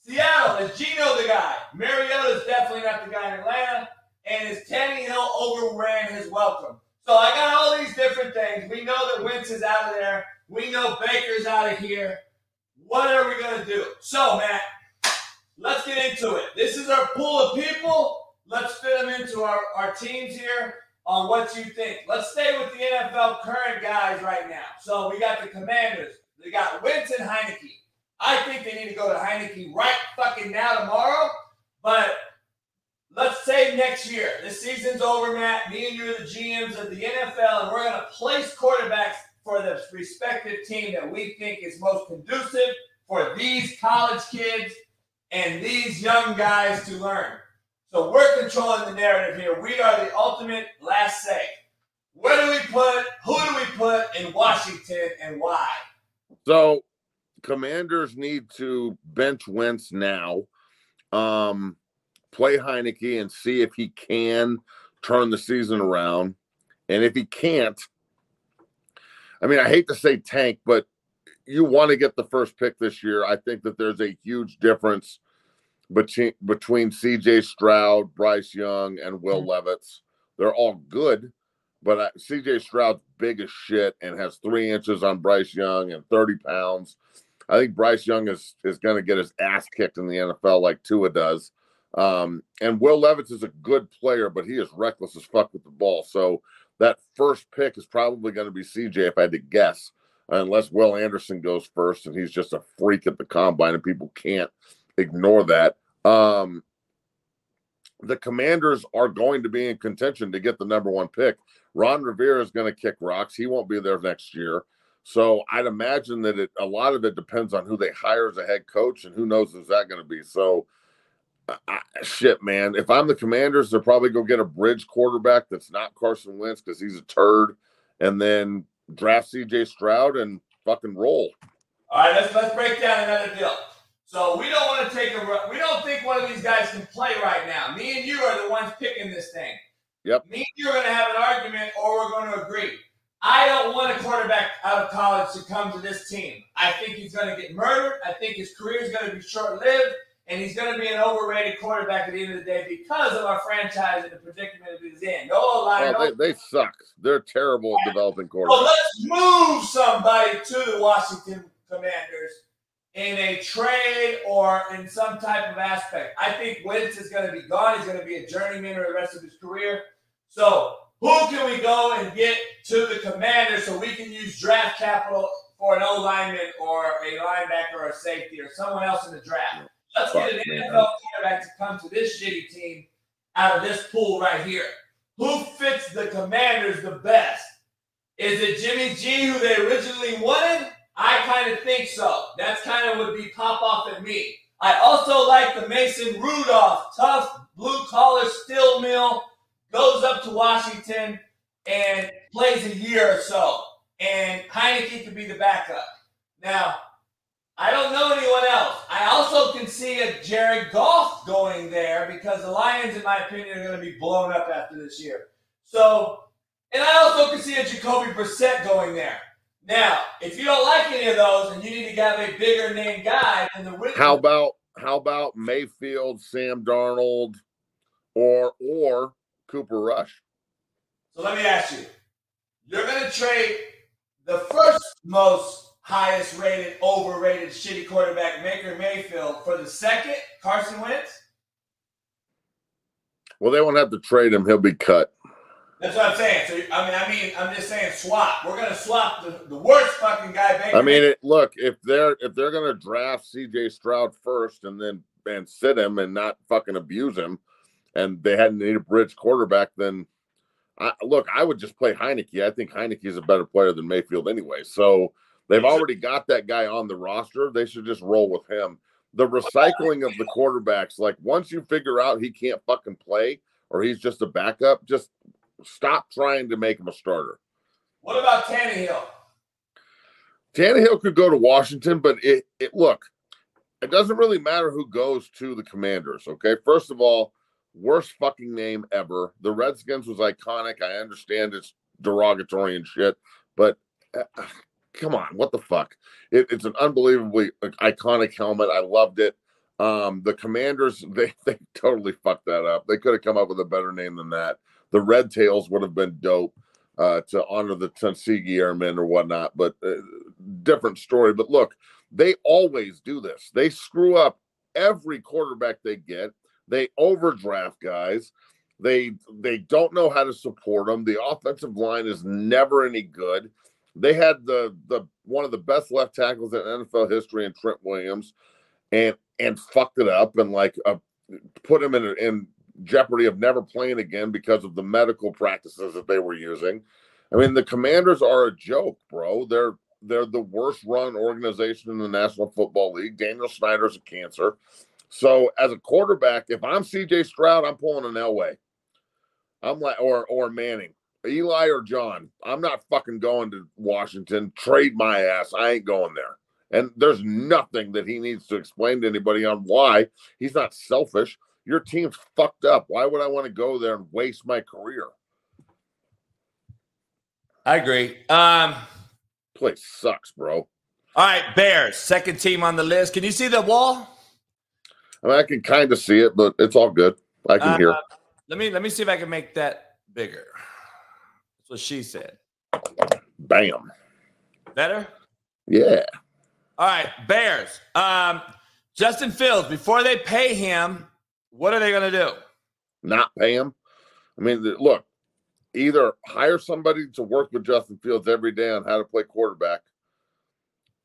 Seattle, is Geno the guy? Mariota is definitely not the guy in Atlanta. And is Tannehill overran his welcome? So I got all these different things. We know that Wentz is out of there. We know Baker's out of here. What are we going to do? So, Matt, let's get into it. This is our pool of people. Let's fit them into our, our teams here on what you think. Let's stay with the NFL current guys right now. So we got the Commanders. They got Wentz and Heinicke. I think they need to go to Heinicke right fucking now tomorrow. But let's say next year, this season's over, Matt. Me and you are the GMs of the NFL, and we're going to place quarterbacks for the respective team that we think is most conducive for these college kids and these young guys to learn. So we're controlling the narrative here. We are the ultimate last say. Where do we put, who do we put in Washington and why? So commanders need to bench Wentz now, um, play Heinicke and see if he can turn the season around. And if he can't, I mean, I hate to say tank, but you want to get the first pick this year. I think that there's a huge difference between between CJ Stroud, Bryce Young, and Will mm-hmm. Levis. They're all good, but CJ Stroud's big as shit and has three inches on Bryce Young and 30 pounds. I think Bryce Young is is going to get his ass kicked in the NFL like Tua does. Um, and Will Levis is a good player, but he is reckless as fuck with the ball. So that first pick is probably going to be CJ if I had to guess, unless Will Anderson goes first and he's just a freak at the combine and people can't ignore that. Um, the Commanders are going to be in contention to get the number one pick. Ron Rivera is going to kick rocks. He won't be there next year. So I'd imagine that it a lot of it depends on who they hire as a head coach, and who knows is that going to be. So, I, shit, man. If I'm the Commanders, they're probably go get a bridge quarterback that's not Carson Wentz because he's a turd, and then draft C.J. Stroud and fucking roll. All right, let's let's break down another deal. So we don't want to take a. We don't think one of these guys can play right now. Me and you are the ones picking this thing. Yep. Me and you are going to have an argument, or we're going to agree. I don't want a quarterback out of college to come to this team. I think he's going to get murdered. I think his career is going to be short lived, and he's going to be an overrated quarterback at the end of the day because of our franchise and the predicament he's in. No line. Oh, well, they, they, suck. They're terrible at developing quarterbacks. So let's move somebody to the Washington Commanders in a trade or in some type of aspect. I think Wentz is going to be gone. He's going to be a journeyman for the rest of his career. So who can we go and get to the commander so we can use draft capital for an O lineman or a linebacker or a safety or someone else in the draft? Let's get an NFL quarterback to come to this shitty team out of this pool right here. Who fits the commanders the best? Is it Jimmy G, who they originally wanted? I kind of think so. That's kind of would be pop off at me. I also like the Mason Rudolph, tough blue collar steel mill goes up to Washington and plays a year or so, and Heinicke could be the backup. Now, I don't know anyone else. I also can see a Jared Goff going there because the Lions, in my opinion, are going to be blown up after this year. So, and I also can see a Jacoby Brissett going there. Now, if you don't like any of those and you need to have a bigger name guy, then the how about how about Mayfield, Sam Darnold, or or Cooper Rush? So let me ask you: You're going to trade the first most highest rated, overrated, shitty quarterback, Baker Mayfield, for the second, Carson Wentz? Well, they won't have to trade him. He'll be cut. That's what I'm saying. So I mean, I mean, I'm just saying swap. We're gonna swap the, the worst fucking guy. Baker I mean, it, look if they're if they're gonna draft C.J. Stroud first and then and sit him and not fucking abuse him, and they hadn't need a bridge quarterback, then I, look, I would just play Heinicke. I think Heinicke is a better player than Mayfield anyway. So They've already got that guy on the roster. They should just roll with him. The recycling of the quarterbacks, like once you figure out he can't fucking play or he's just a backup, just stop trying to make him a starter. What about Tannehill? Tannehill could go to Washington, but it, it look, it doesn't really matter who goes to the Commanders. Okay, first of all, worst fucking name ever. The Redskins was iconic. I understand it's derogatory and shit, but uh, *sighs* come on, what the fuck? It, it's an unbelievably iconic helmet. I loved it. Um, the Commanders, *laughs* they they totally fucked that up. They could have come up with a better name than that. The Red Tails would have been dope uh, to honor the Tuskegee Airmen or whatnot, but uh, different story. But look, they always do this. They screw up every quarterback they get. They overdraft guys. They they don't know how to support them. The offensive line is never any good. They had the the one of the best left tackles in NFL history in Trent Williams, and and fucked it up and like uh, put him in in jeopardy of never playing again because of the medical practices that they were using. I mean, the Commanders are a joke, bro. They're they're the worst run organization in the National Football League. Daniel Snyder's a cancer. So as a quarterback, if I'm CJ Stroud, I'm pulling an Elway. I'm like or or Manning. Eli or John, I'm not fucking going to Washington. Trade my ass. I ain't going there. And there's nothing that he needs to explain to anybody on why. He's not selfish. Your team's fucked up. Why would I want to go there and waste my career? I agree. Um place sucks, bro. All right, Bears, second team on the list. Can you see the wall? I, mean, I can kind of see it, but it's all good. I can uh, hear. Let me let me see if I can make that bigger That's what she said. Bam. Better? Yeah. All right, Bears. Um, Justin Fields, before they pay him, what are they going to do? Not pay him. I mean, look, either hire somebody to work with Justin Fields every day on how to play quarterback,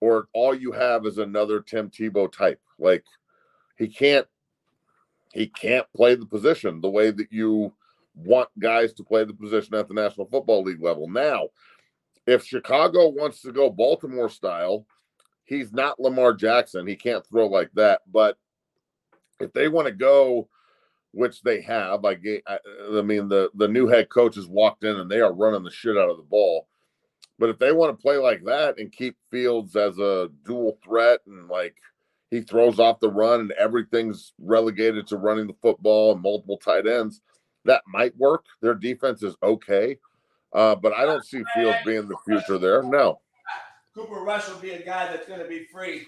or all you have is another Tim Tebow type. Like he can't he can't play the position the way that you want guys to play the position at the National Football League level. Now, if Chicago wants to go Baltimore style, he's not Lamar Jackson. He can't throw like that. But if they want to go, which they have, like I mean, the the new head coach has walked in and they are running the shit out of the ball. But if they want to play like that and keep Fields as a dual threat and like he throws off the run and everything's relegated to running the football and multiple tight ends, that might work. Their defense is okay, uh, but I don't see Fields being the future there. No. Cooper Rush will be a guy that's going to be free.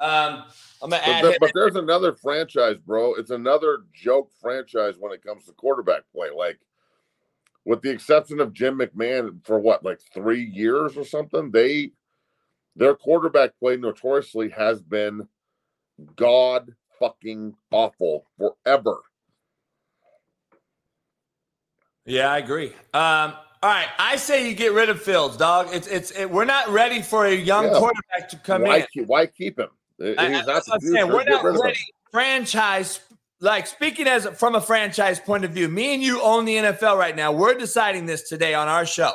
Um, I'm gonna but, but there's another franchise, bro. It's another joke franchise when it comes to quarterback play. Like, with the exception of Jim McMahon for what, like three years or something, they their quarterback play notoriously has been god fucking awful forever. Yeah, I agree. Um, all right, I say you get rid of Fields, dog. It's it's it, we're not ready for a young yeah. quarterback to come why in. Keep, why keep him? He's I, not the saying. We're not ready. Franchise, like speaking as from a franchise point of view, me and you own the NFL right now. We're deciding this today on our show.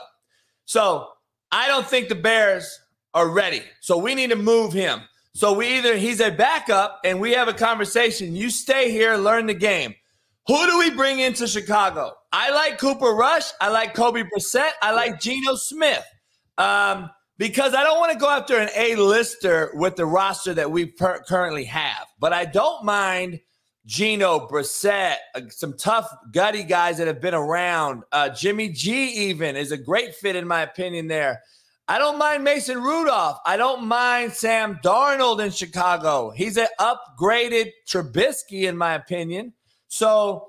So I don't think the Bears are ready. So we need to move him. So we either he's a backup and we have a conversation. You stay here, learn the game. Who do we bring into Chicago? I like Cooper Rush. I like Kobe Brissett. I like Geno Smith. Um, because I don't want to go after an A-lister with the roster that we per- currently have. But I don't mind Geno, Brissett, uh, some tough, gutty guys that have been around. Uh, Jimmy G even is a great fit in my opinion there. I don't mind Mason Rudolph. I don't mind Sam Darnold in Chicago. He's an upgraded Trubisky in my opinion. So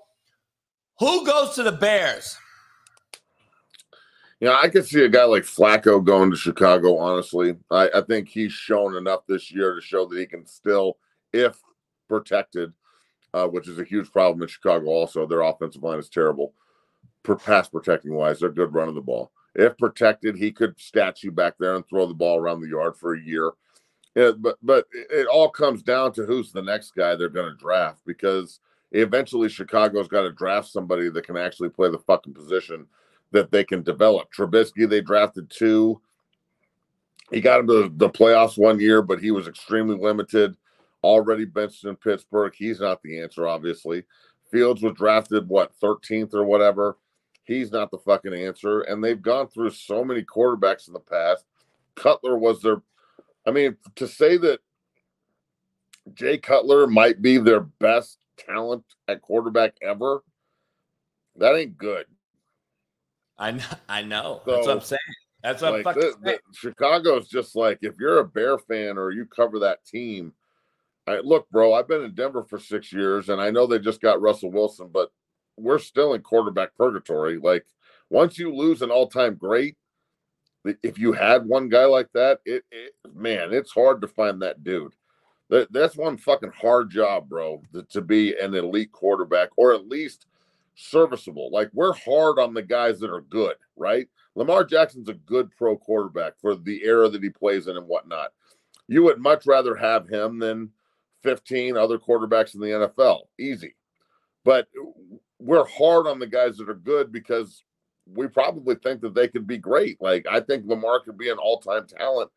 who goes to the Bears? You know, I could see a guy like Flacco going to Chicago, honestly. I, I think he's shown enough this year to show that he can still, if protected, uh, which is a huge problem in Chicago also. Their offensive line is terrible. For pass protecting wise, they're good running the ball. If protected, he could statue back there and throw the ball around the yard for a year. Yeah, but but it all comes down to who's the next guy they're going to draft because eventually Chicago's got to draft somebody that can actually play the fucking position that they can develop. Trubisky, they drafted two. He got into the playoffs one year, but he was extremely limited. Already benched in Pittsburgh. He's not the answer, obviously. Fields was drafted, what, 13th or whatever. He's not the fucking answer. And they've gone through so many quarterbacks in the past. Cutler was their, I mean, to say that Jay Cutler might be their best talent at quarterback ever, that ain't good. I know. I know. So, That's what I'm saying. That's what like I'm fucking the, the, Chicago's just like if you're a Bear fan or you cover that team. I, look, bro, I've been in Denver for six years, and I know they just got Russell Wilson, but we're still in quarterback purgatory. Like once you lose an all-time great, if you had one guy like that, it, it man, it's hard to find that dude. That, that's one fucking hard job, bro, to, to be an elite quarterback or at least serviceable. Like we're hard on the guys that are good, right? Lamar Jackson's a good pro quarterback for the era that he plays in and whatnot. You would much rather have him than 15 other quarterbacks in the NFL. Easy. But we're hard on the guys that are good because we probably think that they could be great. Like I think Lamar could be an all-time talent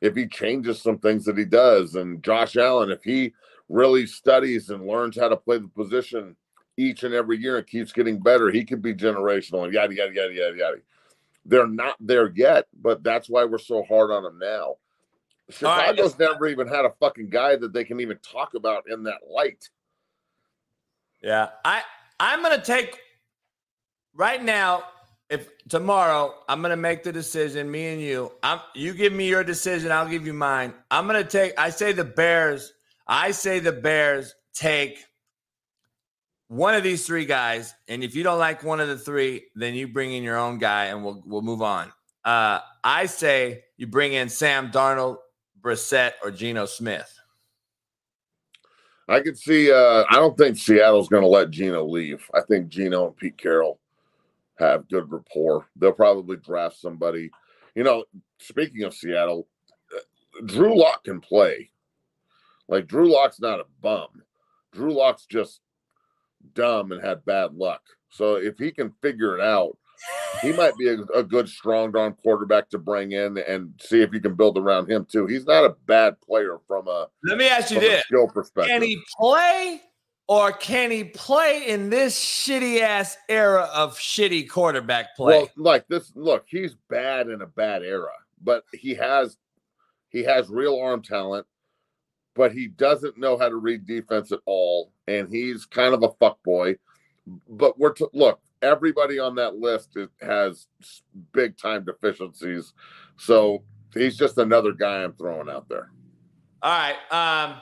if he changes some things that he does. And Josh Allen, if he really studies and learns how to play the position each and every year and keeps getting better, he could be generational and yada yada yada yada yada. They're not there yet, but that's why we're so hard on them now. Chicago's right. never even had a fucking guy that they can even talk about in that light. Yeah, I I'm gonna take right now. If tomorrow I'm gonna make the decision, me and you, I'm you give me your decision, I'll give you mine. I'm gonna take. I say the Bears. I say the Bears take one of these three guys, and if you don't like one of the three, then you bring in your own guy, and we'll we'll move on. Uh, I say you bring in Sam Darnold, Brissett, or Geno Smith. I could see. Uh, I don't think Seattle's going to let Geno leave. I think Geno and Pete Carroll have good rapport. They'll probably draft somebody. You know, speaking of Seattle, uh, Drew Lock can play. Like Drew Lock's not a bum. Drew Lock's just dumb and had bad luck. So if he can figure it out, he might be a, a, good strong arm quarterback to bring in and see if you can build around him too. He's not a bad player from a let me ask you this skill perspective. Can he play or can he play in this shitty ass era of shitty quarterback play? Well, like this, look, he's bad in a bad era, but he has he has real arm talent but he doesn't know how to read defense at all, and he's kind of a fuck boy. But we're to look. Everybody on that list is, has big time deficiencies, so he's just another guy I'm throwing out there. All right. Um,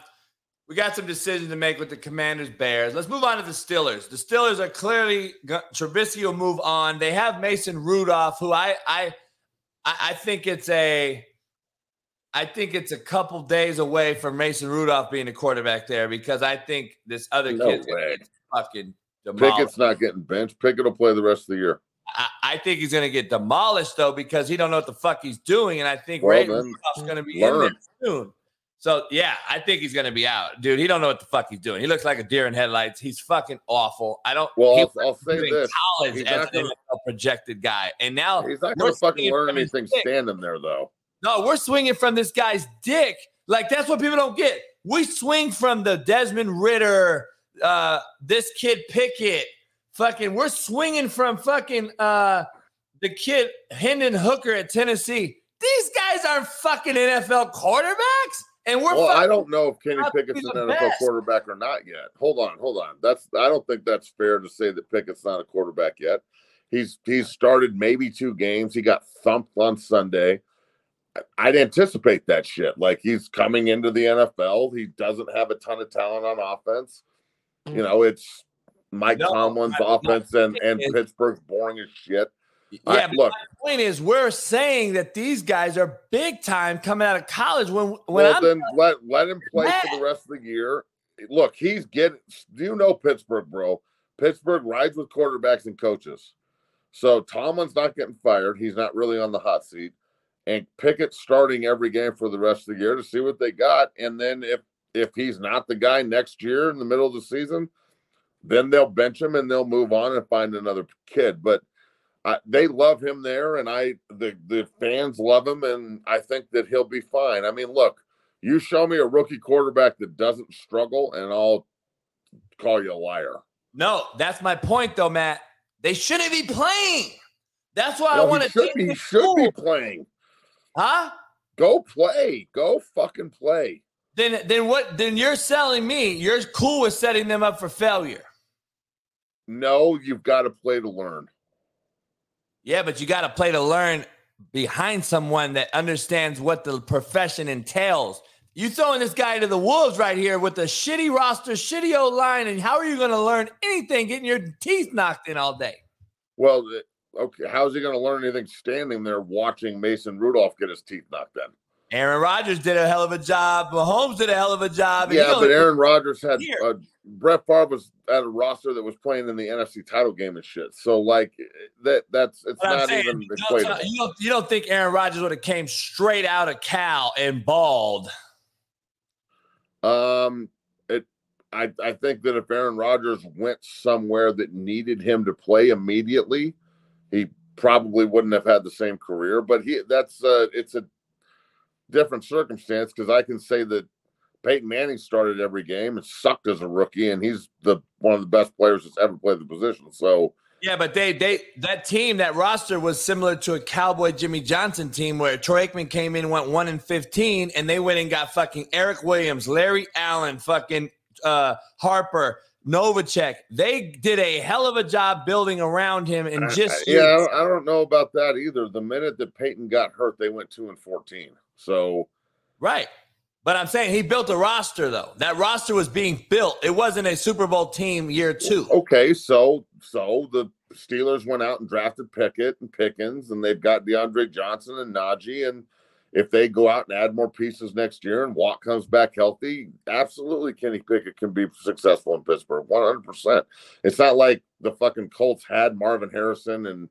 we got some decisions to make with the Commanders Bears. Let's move on to the Steelers. The Steelers are clearly Trubisky will move on. They have Mason Rudolph, who I I I think it's a I think it's a couple days away from Mason Rudolph being a quarterback there because I think this other no kid's fucking demolished. Pickett's not getting benched. Pickett will play the rest of the year. I, I think he's going to get demolished though because he don't know what the fuck he's doing, and I think well, Rudolph's going to be learn. in there soon. So yeah, I think he's going to be out, dude. He don't know what the fuck he's doing. He looks like a deer in headlights. He's fucking awful. I don't. Well, I'll, I'll say this: college he's as an gonna, projected guy, and now he's not going to fucking learn anything standing there though. No, we're swinging from this guy's dick. Like that's what people don't get. We swing from the Desmond Ridder, uh, this kid Pickett, fucking, we're swinging from fucking uh the kid Hendon Hooker at Tennessee. These guys aren't fucking NFL quarterbacks. And we're well, I don't know if Kenny Pickett's an NFL best. quarterback or not yet. Hold on, hold on. That's I don't think that's fair to say that Pickett's not a quarterback yet. He's he's started maybe two games. He got thumped on Sunday. I'd anticipate that shit. Like he's coming into the NFL. He doesn't have a ton of talent on offense. You mm. know, it's Mike no, Tomlin's offense and, and Pittsburgh's boring as shit. Yeah, I, look. My point is, we're saying that these guys are big time coming out of college. When when well, I'm then let let him play mad. for the rest of the year. Look, he's getting. Do you know Pittsburgh, bro? Pittsburgh rides with quarterbacks and coaches. So Tomlin's not getting fired. He's not really on the hot seat. And Pickett starting every game for the rest of the year to see what they got. And then if if he's not the guy next year in the middle of the season, then they'll bench him and they'll move on and find another kid. But I, they love him there, and I the the fans love him, and I think that he'll be fine. I mean, look, you show me a rookie quarterback that doesn't struggle, and I'll call you a liar. No, that's my point, though, Matt. They shouldn't be playing. That's why no, I want to. Should be should be playing. Huh? Go play. Go fucking play. Then then what? Then you're selling me. You're cool with setting them up for failure. No, you've got to play to learn. Yeah, but you got to play to learn behind someone that understands what the profession entails. You throwing this guy to the wolves right here with a shitty roster, shitty old line, and how are you going to learn anything getting your teeth knocked in all day? Well, okay, how's he going to learn anything standing there watching Mason Rudolph get his teeth knocked in? Aaron Rodgers did a hell of a job. Mahomes did a hell of a job. Yeah, but Aaron Rodgers had uh, Brett Favre was at a roster that was playing in the NFC title game and shit. So like that that's it's but not saying, even you don't, you don't, you don't think Aaron Rodgers would have came straight out of Cal and bald? Um, it I I think that if Aaron Rodgers went somewhere that needed him to play immediately, he probably wouldn't have had the same career. But he that's uh it's a different circumstance because I can say that Peyton Manning started every game and sucked as a rookie, and he's the one of the best players that's ever played the position. So yeah, but they they that team that roster was similar to a Cowboy Jimmy Johnson team where Troy Aikman came in went one and fifteen, and they went and got fucking Erik Williams, Larry Allen, fucking uh, Harper. Novacek, they did a hell of a job building around him and just yeah, I don't, I don't know about that either. The minute that Peyton got hurt, they went two and fourteen. So, right. But I'm saying he built a roster though. That roster was being built. It wasn't a Super Bowl team year two. Okay, so so the Steelers went out and drafted Pickett and Pickens, and they've got DeAndre Johnson and Najee. And if they go out and add more pieces next year and Watt comes back healthy, absolutely Kenny Pickett can be successful in Pittsburgh. 100%. It's not like the fucking Colts had Marvin Harrison and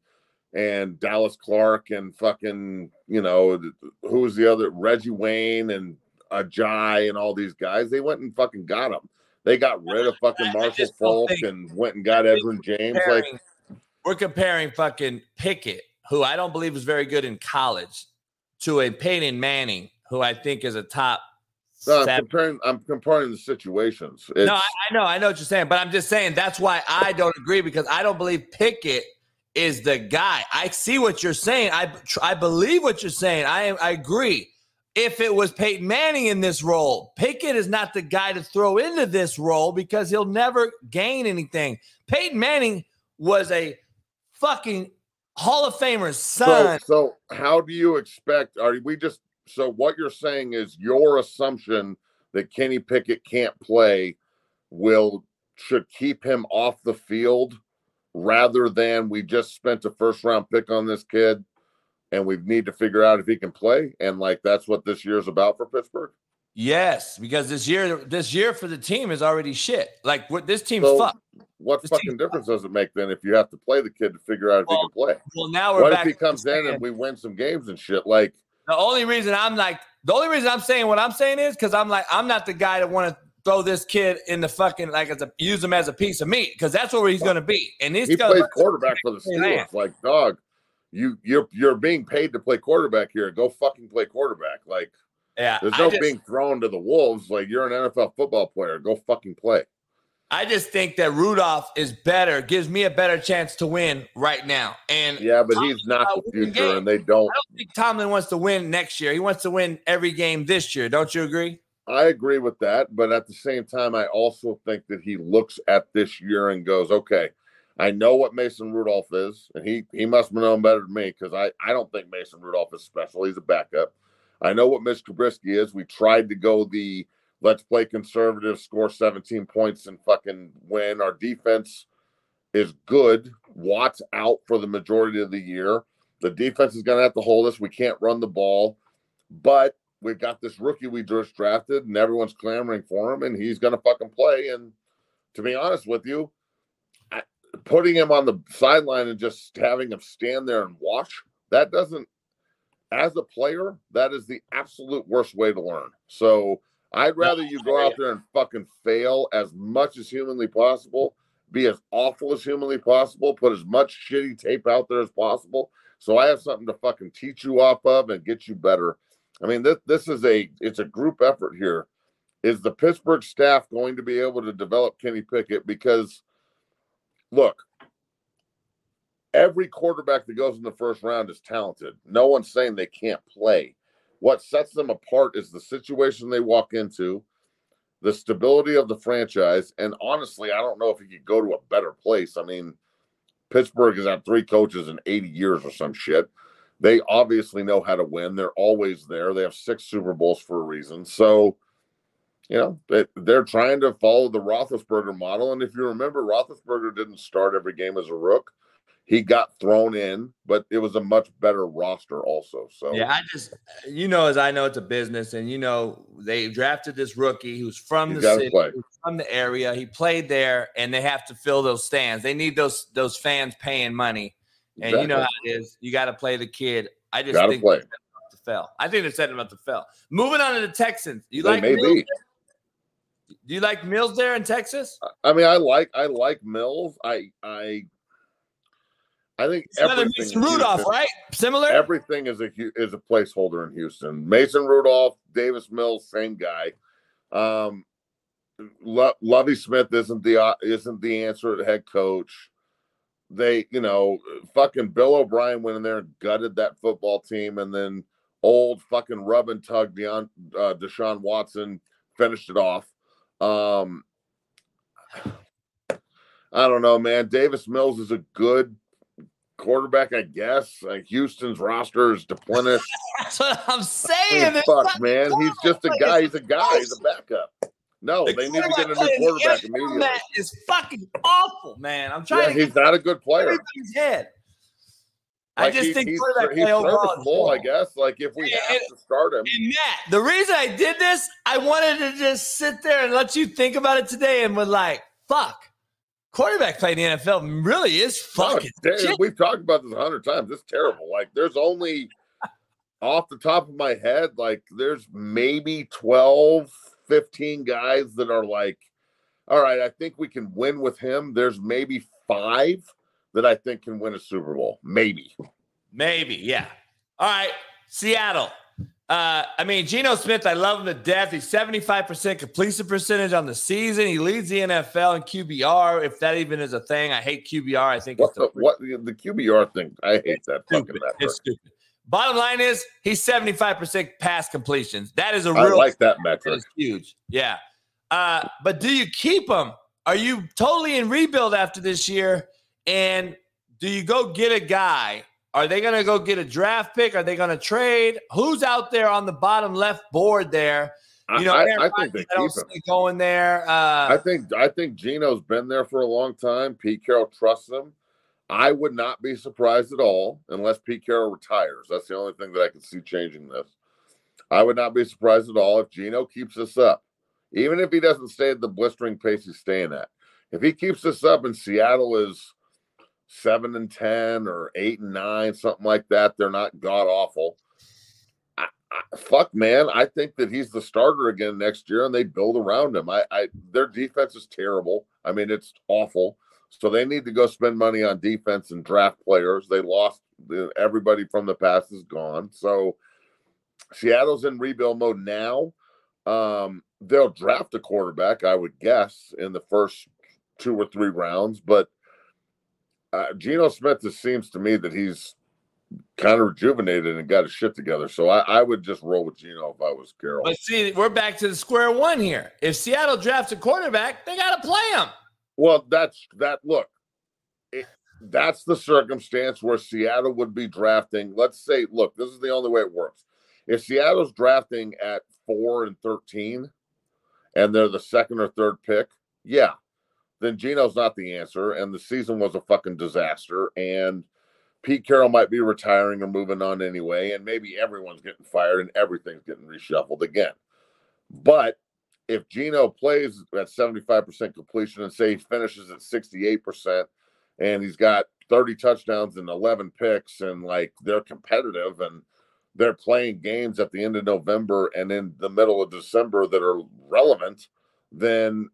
and Dallas Clark and fucking, you know, who was the other Reggie Wayne and Addai and all these guys. They went and fucking got them. They got rid of fucking Marshall Faulk and went and got Edgerrin James. Like we're comparing fucking Pickett, who I don't believe was very good in college, to a Peyton Manning, who I think is a top. No, I'm comparing. I'm comparing the situations. It's, no, I, I know, I know what you're saying, but I'm just saying that's why I don't agree because I don't believe Pickett is the guy. I see what you're saying. I I believe what you're saying. I I agree. If it was Peyton Manning in this role, Pickett is not the guy to throw into this role because he'll never gain anything. Peyton Manning was a fucking Hall of Famer's son. So, so how do you expect? Are we just so what you're saying is your assumption that Kenny Pickett can't play will should keep him off the field rather than we just spent a first round pick on this kid and we need to figure out if he can play and like that's what this year is about for Pittsburgh. Yes, because this year this year for the team is already shit. Like what this team's so fucked. What this fucking difference does it make then if you have to play the kid to figure out if well, he can play? Well, now we're what back if he comes in and we win some games and shit? Like the only reason I'm like the only reason I'm saying what I'm saying is because I'm like I'm not the guy that want to throw this kid in the fucking like as a use him as a piece of meat because that's where he's going to be. And he's he plays quarterback for the Steelers. Like dog, you you're you're being paid to play quarterback here. Go fucking play quarterback. Like yeah, there's no just, being thrown to the wolves. Like you're an NFL football player. Go fucking play. I just think that Rudolph is better, gives me a better chance to win right now. And yeah, but he's not the future, and they don't. I don't think Tomlin wants to win next year. He wants to win every game this year. Don't you agree? I agree with that, but at the same time, I also think that he looks at this year and goes, "Okay, I know what Mason Rudolph is, and he he must have known better than me because I I don't think Mason Rudolph is special. He's a backup. I know what Mitch Trubisky is. We tried to go the let's play conservative, score 17 points, and fucking win. Our defense is good. Watts out for the majority of the year. The defense is going to have to hold us. We can't run the ball, but we've got this rookie we just drafted, and everyone's clamoring for him, and he's going to fucking play. And to be honest with you, putting him on the sideline and just having him stand there and watch that doesn't, as a player, that is the absolute worst way to learn. So I'd rather you go out there and fucking fail as much as humanly possible, be as awful as humanly possible, put as much shitty tape out there as possible. So I have something to fucking teach you off of and get you better. I mean, this this is a it's a group effort here. Is the Pittsburgh staff going to be able to develop Kenny Pickett? Because look, every quarterback that goes in the first round is talented. No one's saying they can't play. What sets them apart is the situation they walk into, the stability of the franchise, and honestly, I don't know if he could go to a better place. I mean, Pittsburgh has had three coaches in 80 years or some shit. They obviously know how to win. They're always there. They have six Super Bowls for a reason. So, you know, they, they're trying to follow the Roethlisberger model. And if you remember, Roethlisberger didn't start every game as a rook he got thrown in, but it was a much better roster also. So yeah, I just you know, as I know, it's a business, and you know, they drafted this rookie who's from the city, from the area. He played there, and they have to fill those stands. They need those those fans paying money, and exactly. you know how it is. You got to play the kid. I just Gotta think play. to fail. I think they're setting him up to fail. Moving on to the Texans. You they like maybe. Do you like Mills there in Texas? I mean, I like I like Mills. I I I think everything Mason Rudolph, Houston, right? Similar. Everything is a is a placeholder in Houston. Mason Rudolph, Davis Mills, same guy. Um, Lo- Lovie Smith isn't the uh, isn't the answer at head coach. They, you know, fucking Bill O'Brien went in there and gutted that football team, and then old fucking rub and tug Deon, uh, Deshaun Watson finished it off. Um, *sighs* I don't know, man. Davis Mills is a good quarterback, I guess. Like Houston's roster is depleted. *laughs* That's what I'm saying. fuck, man. He's just a guy. He's a guy. He's a backup. No, the they need to get a new quarterback immediately. That is fucking awful, man. I'm trying. Yeah, he's not a good player. Everything's head. Like I just he, think he's, quarterback he's play overall. I guess. Like if we have and, to start him. And Matt, the reason I did this, I wanted to just sit there and let you think about it today, and was like, "Fuck." Quarterback play in the NFL really is fucking. No, we've talked about this a hundred times. It's terrible. Like there's only off the top of my head, like there's maybe 12, 15 guys that are like, all right, I think we can win with him. There's maybe five that I think can win a Super Bowl. Maybe. Maybe, yeah. All right. Seattle. Uh, I mean, Geno Smith, I love him to death. He's 75% completion percentage on the season. He leads the NFL in QBR, if that even is a thing. I hate QBR. I think what, the, what the QBR thing. I hate that stupid. fucking It's stupid. Bottom line is he's 75% pass completions. That is a real I like that metric. huge. Yeah. Uh, but do you keep him? Are you totally in rebuild after this year? And do you go get a guy are they going to go get a draft pick? Are they going to trade? Who's out there on the bottom left board there? You know, I, I, I think they keep him. going there. Uh, I think I think Geno's been there for a long time. Pete Carroll trusts him. I would not be surprised at all unless Pete Carroll retires. That's the only thing that I can see changing this. I would not be surprised at all if Geno keeps this up, even if he doesn't stay at the blistering pace he's staying at. If he keeps this up and Seattle is seven and ten or eight and nine, something like that. They're not god awful. I, I, fuck, man, I think that he's the starter again next year, and they build around him. I, I their defense is terrible. I mean, it's awful. So they need to go spend money on defense and draft players. They lost everybody from the past is gone. So Seattle's in rebuild mode now. Um, they'll draft a quarterback, I would guess, in the first two or three rounds, but uh, Geno Smith it seems to me that he's kind of rejuvenated and got his shit together. So I, I would just roll with Geno if I was Carroll. But see, we're back to the square one here. If Seattle drafts a quarterback, they got to play him. Well, that's that. Look, it, that's the circumstance where Seattle would be drafting. Let's say, look, this is the only way it works. If Seattle's drafting at four and 13 and they're the second or third pick, yeah, then Geno's not the answer. And the season was a fucking disaster. And Pete Carroll might be retiring or moving on anyway. And maybe everyone's getting fired and everything's getting reshuffled again. But if Geno plays at 75% completion and say he finishes at 68% and he's got 30 touchdowns and 11 picks and like they're competitive and they're playing games at the end of November and in the middle of December that are relevant, then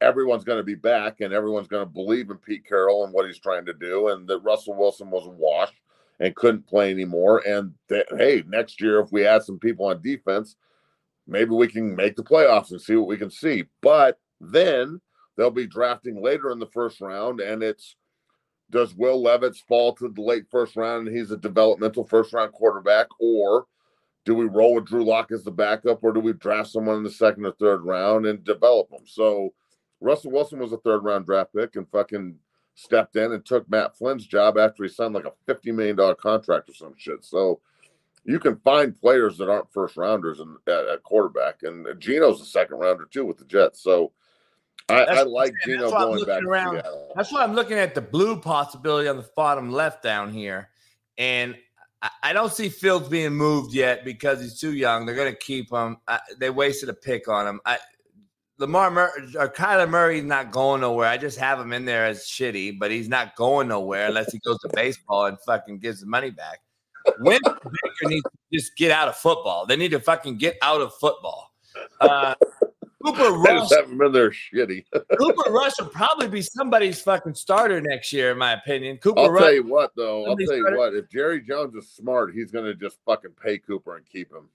everyone's going to be back and everyone's going to believe in Pete Carroll and what he's trying to do, and that Russell Wilson was a wash and couldn't play anymore. And that, hey, next year, if we add some people on defense, maybe we can make the playoffs and see what we can see. But then they'll be drafting later in the first round, and it's does Will Levis fall to the late first round and he's a developmental first round quarterback, or do we roll with Drew Lock as the backup, or do we draft someone in the second or third round and develop them? So Russell Wilson was a third round draft pick and fucking stepped in and took Matt Flynn's job after he signed like a $50 million contract or some shit. So you can find players that aren't first rounders in, at, at quarterback. And Geno's a second rounder too with the Jets. So I, I like Geno going back around. That's why I'm looking at the blue possibility on the bottom left down here. And I don't see Fields being moved yet because he's too young. They're going to keep him. I, they wasted a pick on him. I, Lamar Mur- or Kyler Murray's not going nowhere. I just have him in there as shitty, but he's not going nowhere unless he goes to baseball and fucking gives the money back. When Baker needs to just get out of football. They need to fucking get out of football. Uh, Cooper Rush. have him in there shitty. *laughs* Cooper Rush will probably be somebody's fucking starter next year, in my opinion. Cooper I'll Rush, tell you what, though. I'll tell you starter. what. If Jerry Jones is smart, he's going to just fucking pay Cooper and keep him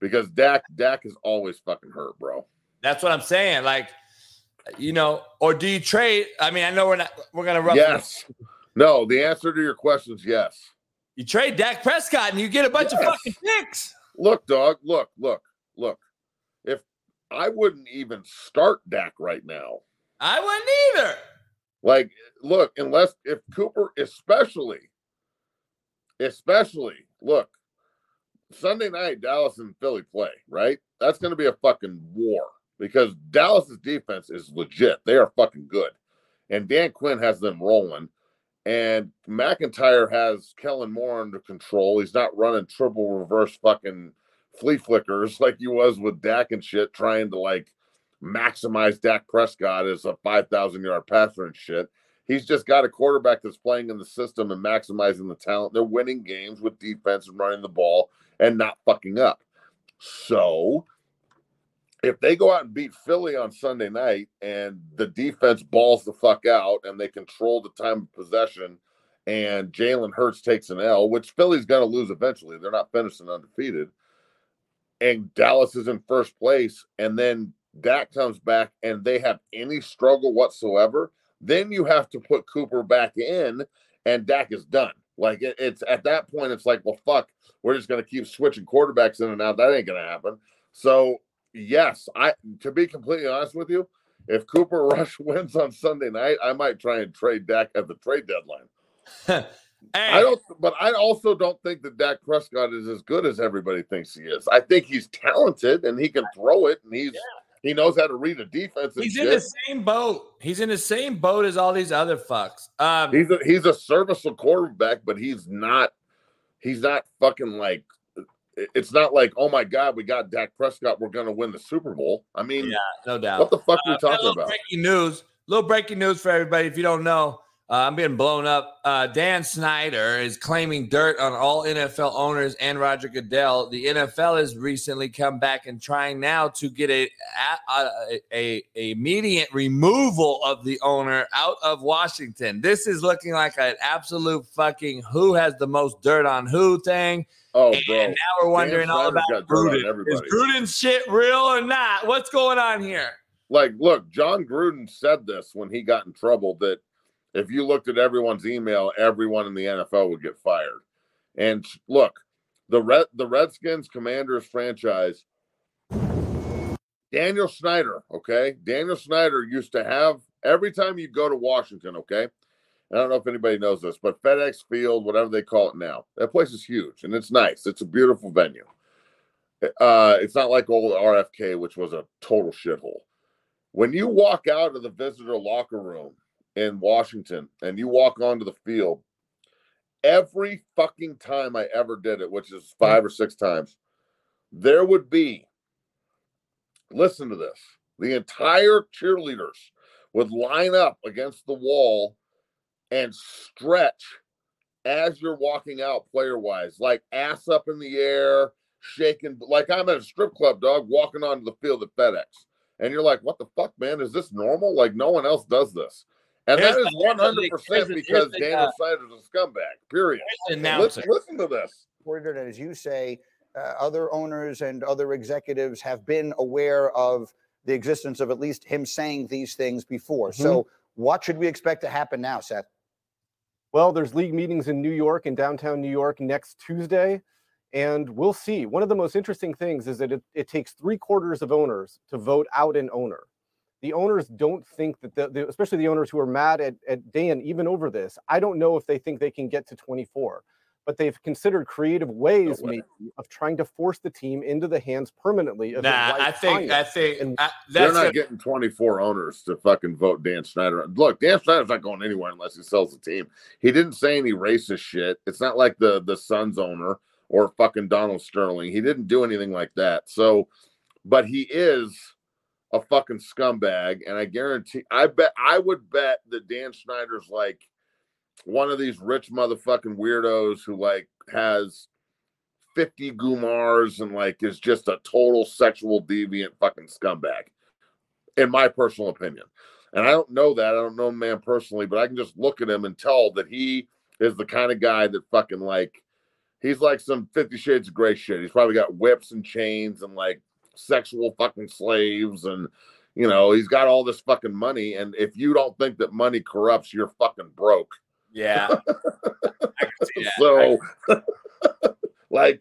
because Dak Dak is always fucking hurt, bro. That's what I'm saying. Like, you know, or do you trade? I mean, I know we're not we're gonna run. Yes. No, the answer to your question is yes. You trade Dak Prescott and you get a bunch yes. of fucking picks. Look, dog. Look, look, look. If I wouldn't even start Dak right now. I wouldn't either. Like, look, unless if Cooper, especially, especially, look, Sunday night, Dallas and Philly play, right? That's going to be a fucking war because Dallas's defense is legit. They are fucking good. And Dan Quinn has them rolling. And McIntyre has Kellen Moore under control. He's not running triple reverse fucking flea flickers *laughs* like he was with Dak and shit, trying to like maximize Dak Prescott as a 5,000 yard passer and shit. He's just got a quarterback that's playing in the system and maximizing the talent. They're winning games with defense and running the ball and not fucking up. So if they go out and beat Philly on Sunday night and the defense balls the fuck out and they control the time of possession and Jalen Hurts takes an L, which Philly's going to lose eventually. They're not finishing undefeated. And Dallas is in first place. And then Dak comes back and they have any struggle whatsoever. Then you have to put Cooper back in and Dak is done. Like it, it's at that point, it's like, well, fuck, we're just going to keep switching quarterbacks in and out. That ain't going to happen. So yes, I to be completely honest with you, if Cooper *laughs* Rush wins on Sunday night, I might try and trade Dak at the trade deadline. *laughs* hey. I don't, but I also don't think that Dak Prescott is as good as everybody thinks he is. I think he's talented and he can throw it, and he's yeah. he knows how to read a defense. he's shit. in the same boat. He's in the same boat as all these other fucks. Um, he's a, he's a serviceable quarterback, but he's not. He's not fucking like it's not like, oh my God, we got Dak Prescott, we're going to win the Super Bowl. I mean, yeah, no doubt. What the fuck are we uh, talking about? Breaking news, little breaking news for everybody. If you don't know, uh, I'm being blown up. Uh, Dan Snyder is claiming dirt on all NFL owners and Roger Goodell. The NFL has recently come back and trying now to get a a, a, a immediate removal of the owner out of Washington. This is looking like an absolute fucking who has the most dirt on who thing. Oh, and bro. now we're wondering all about Gruden. Is Gruden's shit real or not? What's going on here? like, look, Jon Gruden said this when he got in trouble that if you looked at everyone's email, everyone in the NFL would get fired. And look, the Red the Redskins Commanders franchise, Daniel Snyder, okay? Daniel Snyder used to have every time you go to Washington, okay? I don't know if anybody knows this, but FedEx Field, whatever they call it now, that place is huge and it's nice. It's a beautiful venue. Uh, it's not like old RFK, which was a total shithole. When you walk out of the visitor locker room in Washington and you walk onto the field, every fucking time I ever did it, which is mm. five or six times, there would be, listen to this, the entire cheerleaders would line up against the wall and stretch as you're walking out player wise, like ass up in the air, shaking, like I'm at a strip club, dog, walking onto the field at FedEx. And you're like, what the fuck, man? Is this normal? Like, no one else does this. And here's that is one hundred percent because the, Daniel uh, Snyder's a scumbag. Period. Listen, listen to this. As you say, uh, other owners and other executives have been aware of the existence of at least him saying these things before. Mm-hmm. So, what should we expect to happen now, Seth? Well, there's league meetings in New York in downtown New York next Tuesday, and we'll see. One of the most interesting things is that it, it takes three quarters of owners to vote out an owner the owners don't think that the, the, especially the owners who are mad at, at Dan even over this, I don't know if they think they can get to 24, but they've considered creative ways no maybe of trying to force the team into the hands permanently. Of nah, I think I think and I, they're not a, getting 24 owners to fucking vote Dan Snyder. Look, Dan Snyder's not going anywhere unless he sells the team. He didn't say any racist shit. It's not like the the Suns owner or fucking Donald Sterling. He didn't do anything like that. So, but he is a fucking scumbag. And I guarantee, I bet, I would bet that Dan Snyder's like one of these rich motherfucking weirdos who like has 50 Gumars and like is just a total sexual deviant fucking scumbag, in my personal opinion. And I don't know that. I don't know man personally, but I can just look at him and tell that he is the kind of guy that fucking like he's like some 50 shades of gray shit. He's probably got whips and chains and like sexual fucking slaves and you know he's got all this fucking money and if you don't think that money corrupts you're fucking broke. Yeah. *laughs* So *laughs* like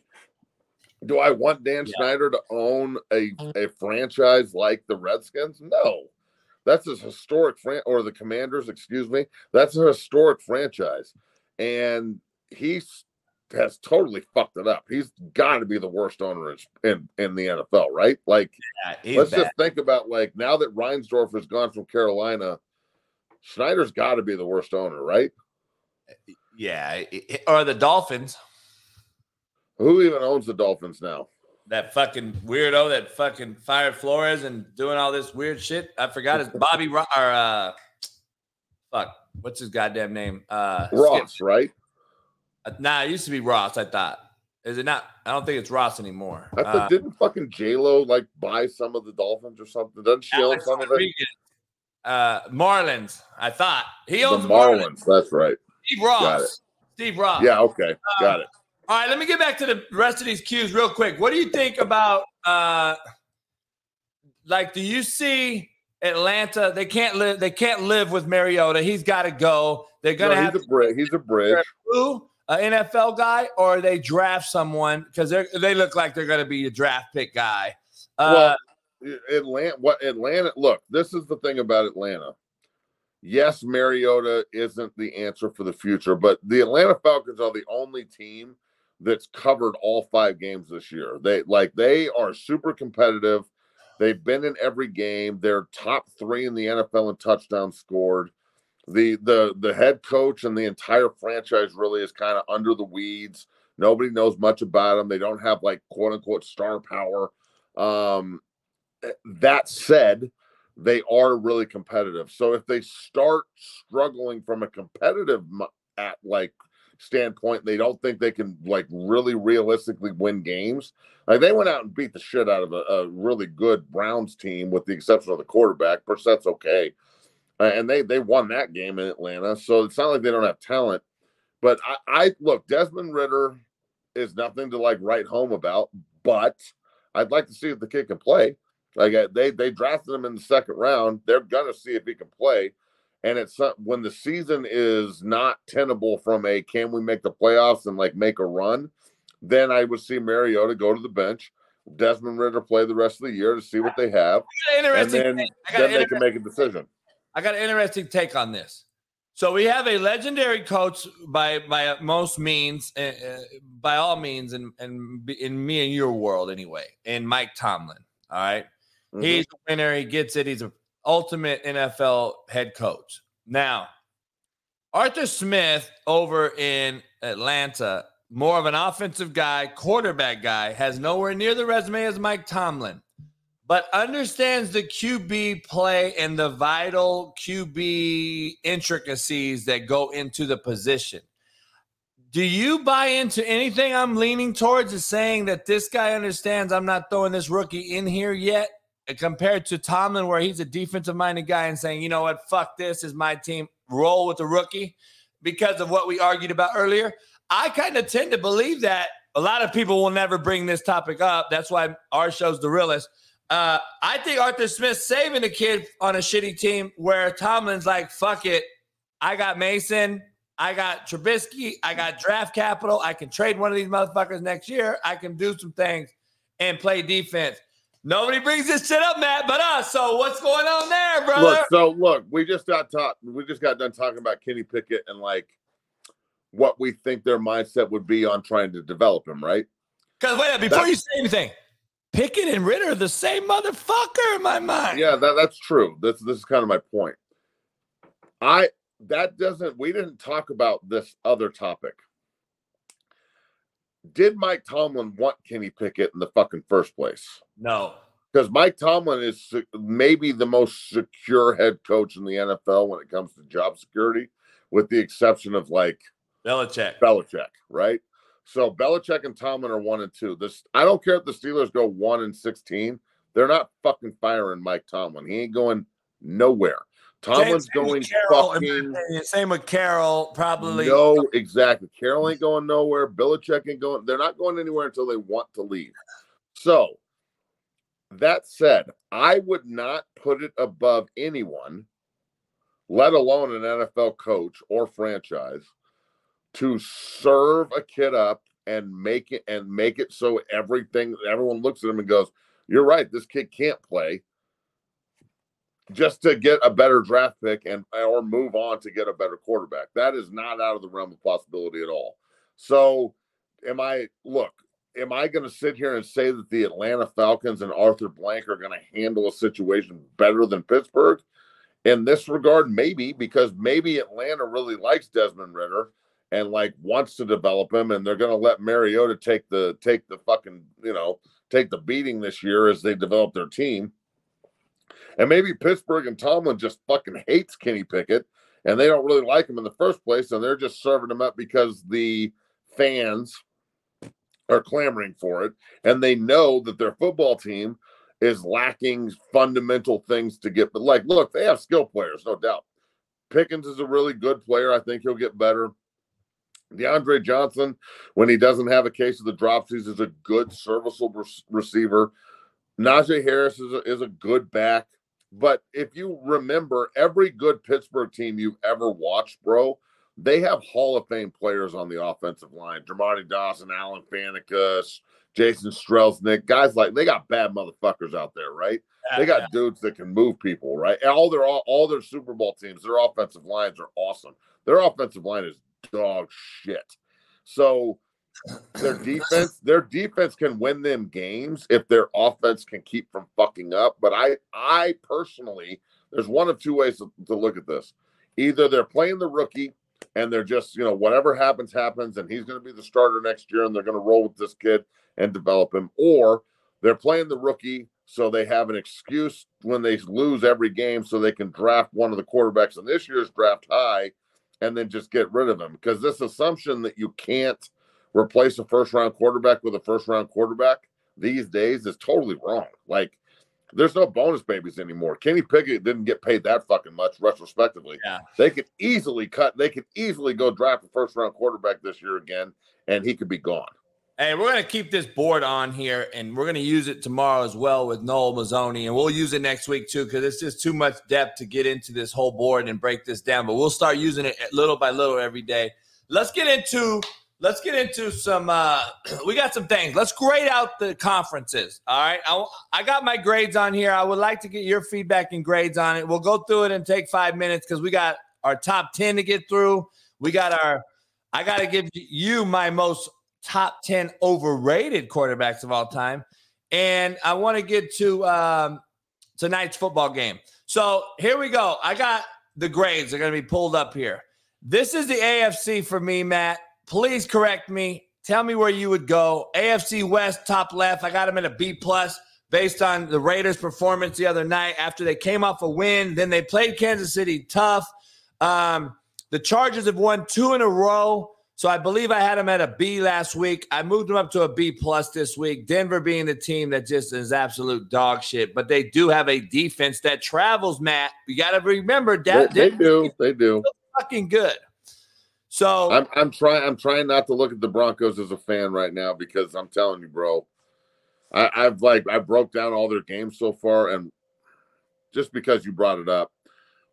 do i want dan yeah. snyder to own a, mm. a franchise like the redskins? No. That's a historic fran or the commanders excuse me that's a historic franchise. And he's has totally fucked it up. He's got to be the worst owner in in the NFL, right? Like, yeah, let's bad. just think about like now that Reinsdorf has gone from Carolina, Snyder's got to be the worst owner, right? Yeah, or the Dolphins. Who even owns the Dolphins now? That fucking weirdo that fucking fired Flores and doing all this weird shit. I forgot his Bobby or uh, fuck, what's his goddamn name? Uh, Ross, Skip. right? Nah, it used to be Ross. I thought. Is it not? I don't think it's Ross anymore. I thought, uh, didn't fucking J Lo like buy some of the Dolphins or something? Doesn't she own some of it? Uh, Marlins. I thought he owns the Marlins. Marlins. That's right. Steve Ross. Steve Ross. Yeah. Okay. Uh, Got it. All right. Let me get back to the rest of these cues real quick. What do you think about? uh Like, do you see? Atlanta, they can't live. They can't live with Mariota. He's got to go. They're gonna no, he's have a bridge. He's a bridge. Who? An NFL guy or they draft someone because they they look like they're going to be a draft pick guy. Uh, well, Atlanta, what Atlanta? Look, this is the thing about Atlanta. Yes, Mariota isn't the answer for the future, but the Atlanta Falcons are the only team that's covered all five games this year. They like they are super competitive. They've been in every game. They're top three in the NFL in touchdowns scored the the the head coach and the entire franchise really is kind of under the weeds. Nobody knows much about them. They don't have like quote unquote star power. Um, eh, that said, they are really competitive. So if they start struggling from a competitive at like standpoint, they don't think they can like really realistically win games. Like they went out and beat the shit out of a, a really good Browns team, with the exception of the quarterback. that's okay uh, and they they won that game in Atlanta. So it's not like they don't have talent. But I, I look, Desmond Ridder is nothing to like write home about, but I'd like to see if the kid can play. Like uh, they they drafted him in the second round. They're gonna see if he can play. And it's when the season is not tenable from a can we make the playoffs and like make a run, then I would see Mariota go to the bench, Desmond Ridder play the rest of the year to see what they have, and then, then they can make a decision. I got an interesting take on this. So we have a legendary coach by by most means, uh, by all means, and in, in, in me and your world anyway, in Mike Tomlin. All right? mm-hmm. he's a winner. He gets it. He's an ultimate NFL head coach. Now, Arthur Smith over in Atlanta, more of an offensive guy, quarterback guy, has nowhere near the resume as Mike Tomlin but understands the QB play and the vital QB intricacies that go into the position. Do you buy into anything I'm leaning towards is saying that this guy understands I'm not throwing this rookie in here yet compared to Tomlin, where he's a defensive minded guy and saying, you know what, fuck this is my team, roll with the rookie because of what we argued about earlier? I kind of tend to believe that. A lot of people will never bring this topic up. That's why our show's the realest uh, I think Arthur Smith saving a kid on a shitty team where Tomlin's like, fuck it. I got Mason. I got Trubisky. I got draft capital. I can trade one of these motherfuckers next year. I can do some things and play defense. Nobody brings this shit up, Matt, but us. So what's going on there, brother? Look, so look, we just got talk. We just got done talking about Kenny Pickett and like what we think their mindset would be on trying to develop him, right? Because wait, before That's, you say anything, Pickett and Ridder are the same motherfucker in my mind. Yeah, that, that's true. This this is kind of my point. I that doesn't we didn't talk about this other topic. Did Mike Tomlin want Kenny Pickett in the fucking first place? No. Because Mike Tomlin is maybe the most secure head coach in the NFL when it comes to job security, with the exception of like Belichick. Belichick, right? So Belichick and Tomlin are one and two. This I don't care if the Steelers go one and sixteen. They're not fucking firing Mike Tomlin. He ain't going nowhere. Tomlin's same going Carroll, fucking. Same with Carroll, probably. No, exactly. Carroll ain't going nowhere. Belichick ain't going. They're not going anywhere until they want to leave. So, that said, I would not put it above anyone, let alone an NFL coach or franchise, to serve a kid up and make it and make it so everything everyone looks at him and goes, You're right, this kid can't play just to get a better draft pick and or move on to get a better quarterback. That is not out of the realm of possibility at all. So am I look, am I going to sit here and say that the Atlanta Falcons and Arthur Blank are going to handle a situation better than Pittsburgh? In this regard, maybe because maybe Atlanta really likes Desmond Ridder and like wants to develop him, and they're going to let Mariota take the take the fucking you know take the beating this year as they develop their team. And maybe Pittsburgh and Tomlin just fucking hates Kenny Pickett, and they don't really like him in the first place, and they're just serving him up because the fans are clamoring for it, and they know that their football team is lacking fundamental things to get. But like, look, they have skill players, no doubt. Pickens is a really good player. I think he'll get better. DeAndre Johnson, when he doesn't have a case of the dropsies, is a good, serviceable receiver. Najee Harris is a, is a good back. But if you remember, every good Pittsburgh team you've ever watched, bro, they have Hall of Fame players on the offensive line. Dermontti Dawson, Alan Faneca, Jason Strelznick, guys like they got bad motherfuckers out there, right? Yeah, they got yeah. dudes that can move people, right? All their all, all their Super Bowl teams, their offensive lines are awesome. Their offensive line is dog shit. So their *laughs* defense, their defense can win them games if their offense can keep from fucking up. But I, I personally, there's one of two ways to, to look at this. Either they're playing the rookie and they're just, you know, whatever happens, happens, and he's going to be the starter next year, and they're going to roll with this kid and develop him, or they're playing the rookie so they have an excuse when they lose every game so they can draft one of the quarterbacks in this year's draft high and then just get rid of him. Because this assumption that you can't replace a first round quarterback with a first round quarterback these days is totally wrong. Like, there's no bonus babies anymore. Kenny Pickett didn't get paid that fucking much, retrospectively. Yeah. They could easily cut, they could easily go draft a first round quarterback this year again, and he could be gone. Hey, we're gonna keep this board on here, and we're gonna use it tomorrow as well with Noel Mazzone, and we'll use it next week too because it's just too much depth to get into this whole board and break this down. But we'll start using it little by little every day. Let's get into let's get into some. uh *clears throat* We got some things. Let's grade out the conferences. All right, I, I got my grades on here. I would like to get your feedback and grades on it. We'll go through it and take five minutes because we got our top ten to get through. We got our. I got to give you my most top 10 overrated quarterbacks of all time. And I want to get to um, tonight's football game. So here we go. I got the grades. They're going to be pulled up here. This is the AFC for me, Matt. Please correct me. Tell me where you would go. AFC West, top left. I got them at a B plus based on the Raiders' performance the other night after they came off a win. Then they played Kansas City tough. Um, the Chargers have won two in a row. So I believe I had him at a B last week. I moved him up to a B plus this week. Denver being the team that just is absolute dog shit, but they do have a defense that travels. Matt, you got to remember that they, they do. They do. Fucking good. So I'm I'm trying I'm trying not to look at the Broncos as a fan right now because I'm telling you, bro. I, I've like I broke down all their games so far, and just because you brought it up,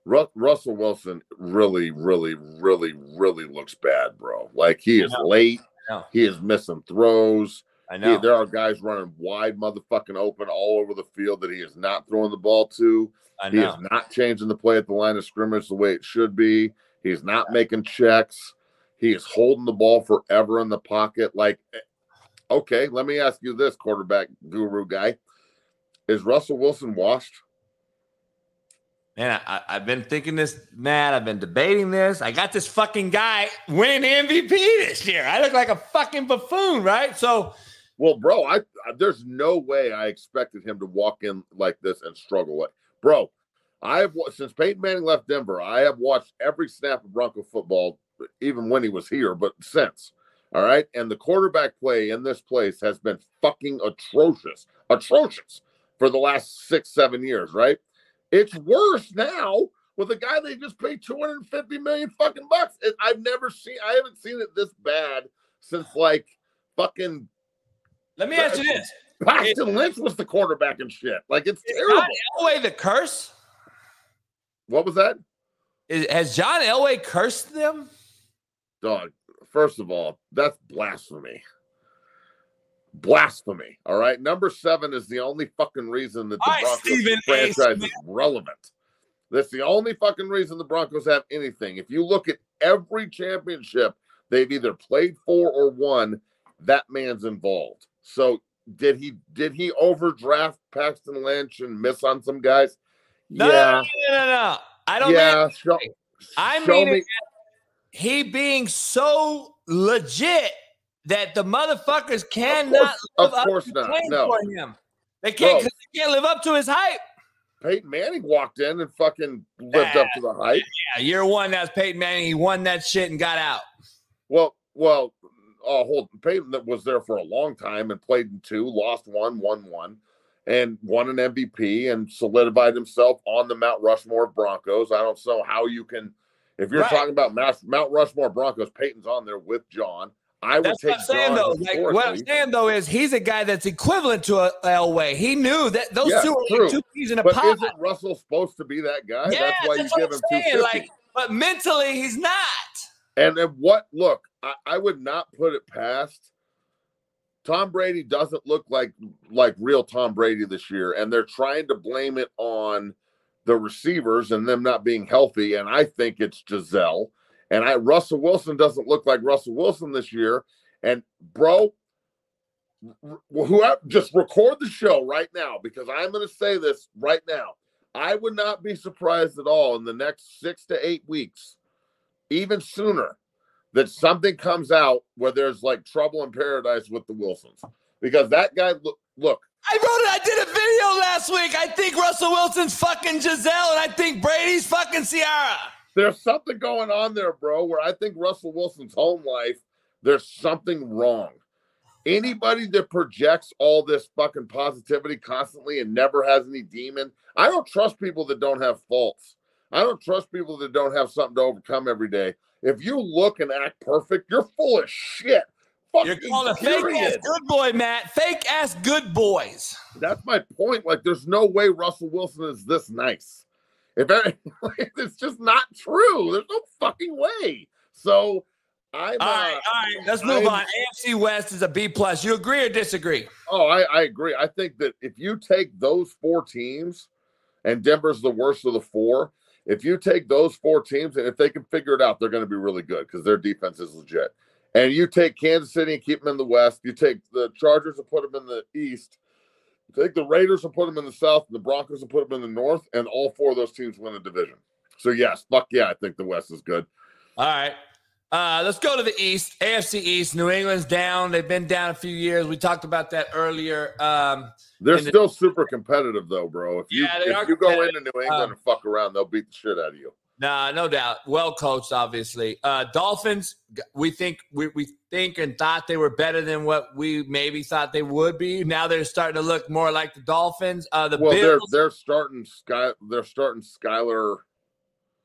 Russell Wilson really, really, really, really looks bad, bro. Like he is late. He is missing throws. I know. He, there are guys running wide, motherfucking open all over the field that he is not throwing the ball to. I know. He is not changing the play at the line of scrimmage the way it should be. He's not yeah. making checks. He is holding the ball forever in the pocket. Like, eh, okay, let me ask you this, quarterback guru guy: Is Russell Wilson washed? Man, I, have been thinking this, Matt. I've been debating this. I got this fucking guy winning MVP this year. I look like a fucking buffoon, right? So, well, bro, I, I there's no way I expected him to walk in like this and struggle with, bro. I have since Peyton Manning left Denver. I have watched every snap of Bronco football, even when he was here, but since. All right, and the quarterback play in this place has been fucking atrocious, atrocious for the last six, seven years, right? It's worse now with a guy they just paid 250 million fucking bucks. And I've never seen I haven't seen it this bad since like fucking Let me ask you this. Paxton it, Lynch was the quarterback and shit. Like it's terrible. John Elway the curse? What was that? Is, has John Elway cursed them? Dog, first of all, that's blasphemy blasphemy. All right. Number seven is the only fucking reason that the Broncos Stephen franchise is relevant. That's the only fucking reason the Broncos have anything. If you look at every championship they've either played for or won, that man's involved. So did he did he overdraft Paxton Lynch and miss on some guys? No, yeah. no, no, no, no. I don't yeah, mean show, I mean me. he being so legit that the motherfuckers cannot of course, of course not. No. for him. They can't. They can't live up to his hype. Peyton Manning walked in and fucking lived uh, up to the hype. Yeah, year one, that's Peyton Manning. He won that shit and got out. Well, well, uh, hold Peyton that was there for a long time and played in two, lost one, won one, and won an MVP and solidified himself on the Mount Rushmore Broncos. I don't know how you can, if you're right. talking about Mount Rushmore Broncos, Peyton's on there with John. I would that's take. What I'm saying though, like, what I'm saying though is he's a guy that's equivalent to a Elway. He knew that those yeah, two are like two peas in a but pod. Isn't Russell supposed to be that guy? Yeah, that's why that's you give him two like, But mentally, he's not. And then what? Look, I, I would not put it past. Tom Brady doesn't look like like real Tom Brady this year, and they're trying to blame it on the receivers and them not being healthy. And I think it's Gisele. And I Russell Wilson doesn't look like Russell Wilson this year. And bro, whoever just record the show right now because I'm going to say this right now. I would not be surprised at all in the next six to eight weeks, even sooner, that something comes out where there's like trouble in paradise with the Wilsons because that guy look look. I wrote it. I did a video last week. I think Russell Wilson's fucking Gisele, and I think Brady's fucking Ciara there's something going on there, bro, where I think Russell Wilson's home life, there's something wrong. Anybody that projects all this fucking positivity constantly and never has any demon, I don't trust people that don't have faults. I don't trust people that don't have something to overcome every day. If you look and act perfect, you're full of shit. fucking You're calling a fake ass good boy, Matt. Fake ass good boys. That's my point. Like, there's no way Russell Wilson is this nice. If like, *laughs* it's just not true. There's no fucking way. So I'm. All right, uh, all right. Let's move I'm- on. AFC West is a B plus. You agree or disagree? Oh, I, I agree. I think that if you take those four teams, and Denver's the worst of the four, if you take those four teams and if they can figure it out, they're going to be really good because their defense is legit. And you take Kansas City and keep them in the West. You take the Chargers and put them in the East. Take the Raiders and put them in the South, and the Broncos and put them in the North, and all four of those teams win the division. So yes, fuck yeah, I think the West is good. All right. Uh, let's go to the East. AFC East. New England's down. They've been down a few years. We talked about that earlier. Um, They're And the- still super competitive though, bro. If you Yeah, if you go into New England Um, and fuck around, they'll beat the shit out of you. Nah, no doubt. Well coached, obviously. Uh, Dolphins, we think we, we think and thought they were better than what we maybe thought they would be. Now they're starting to look more like the Dolphins. Uh, the well, they're they're starting Sky. They're starting Skyler.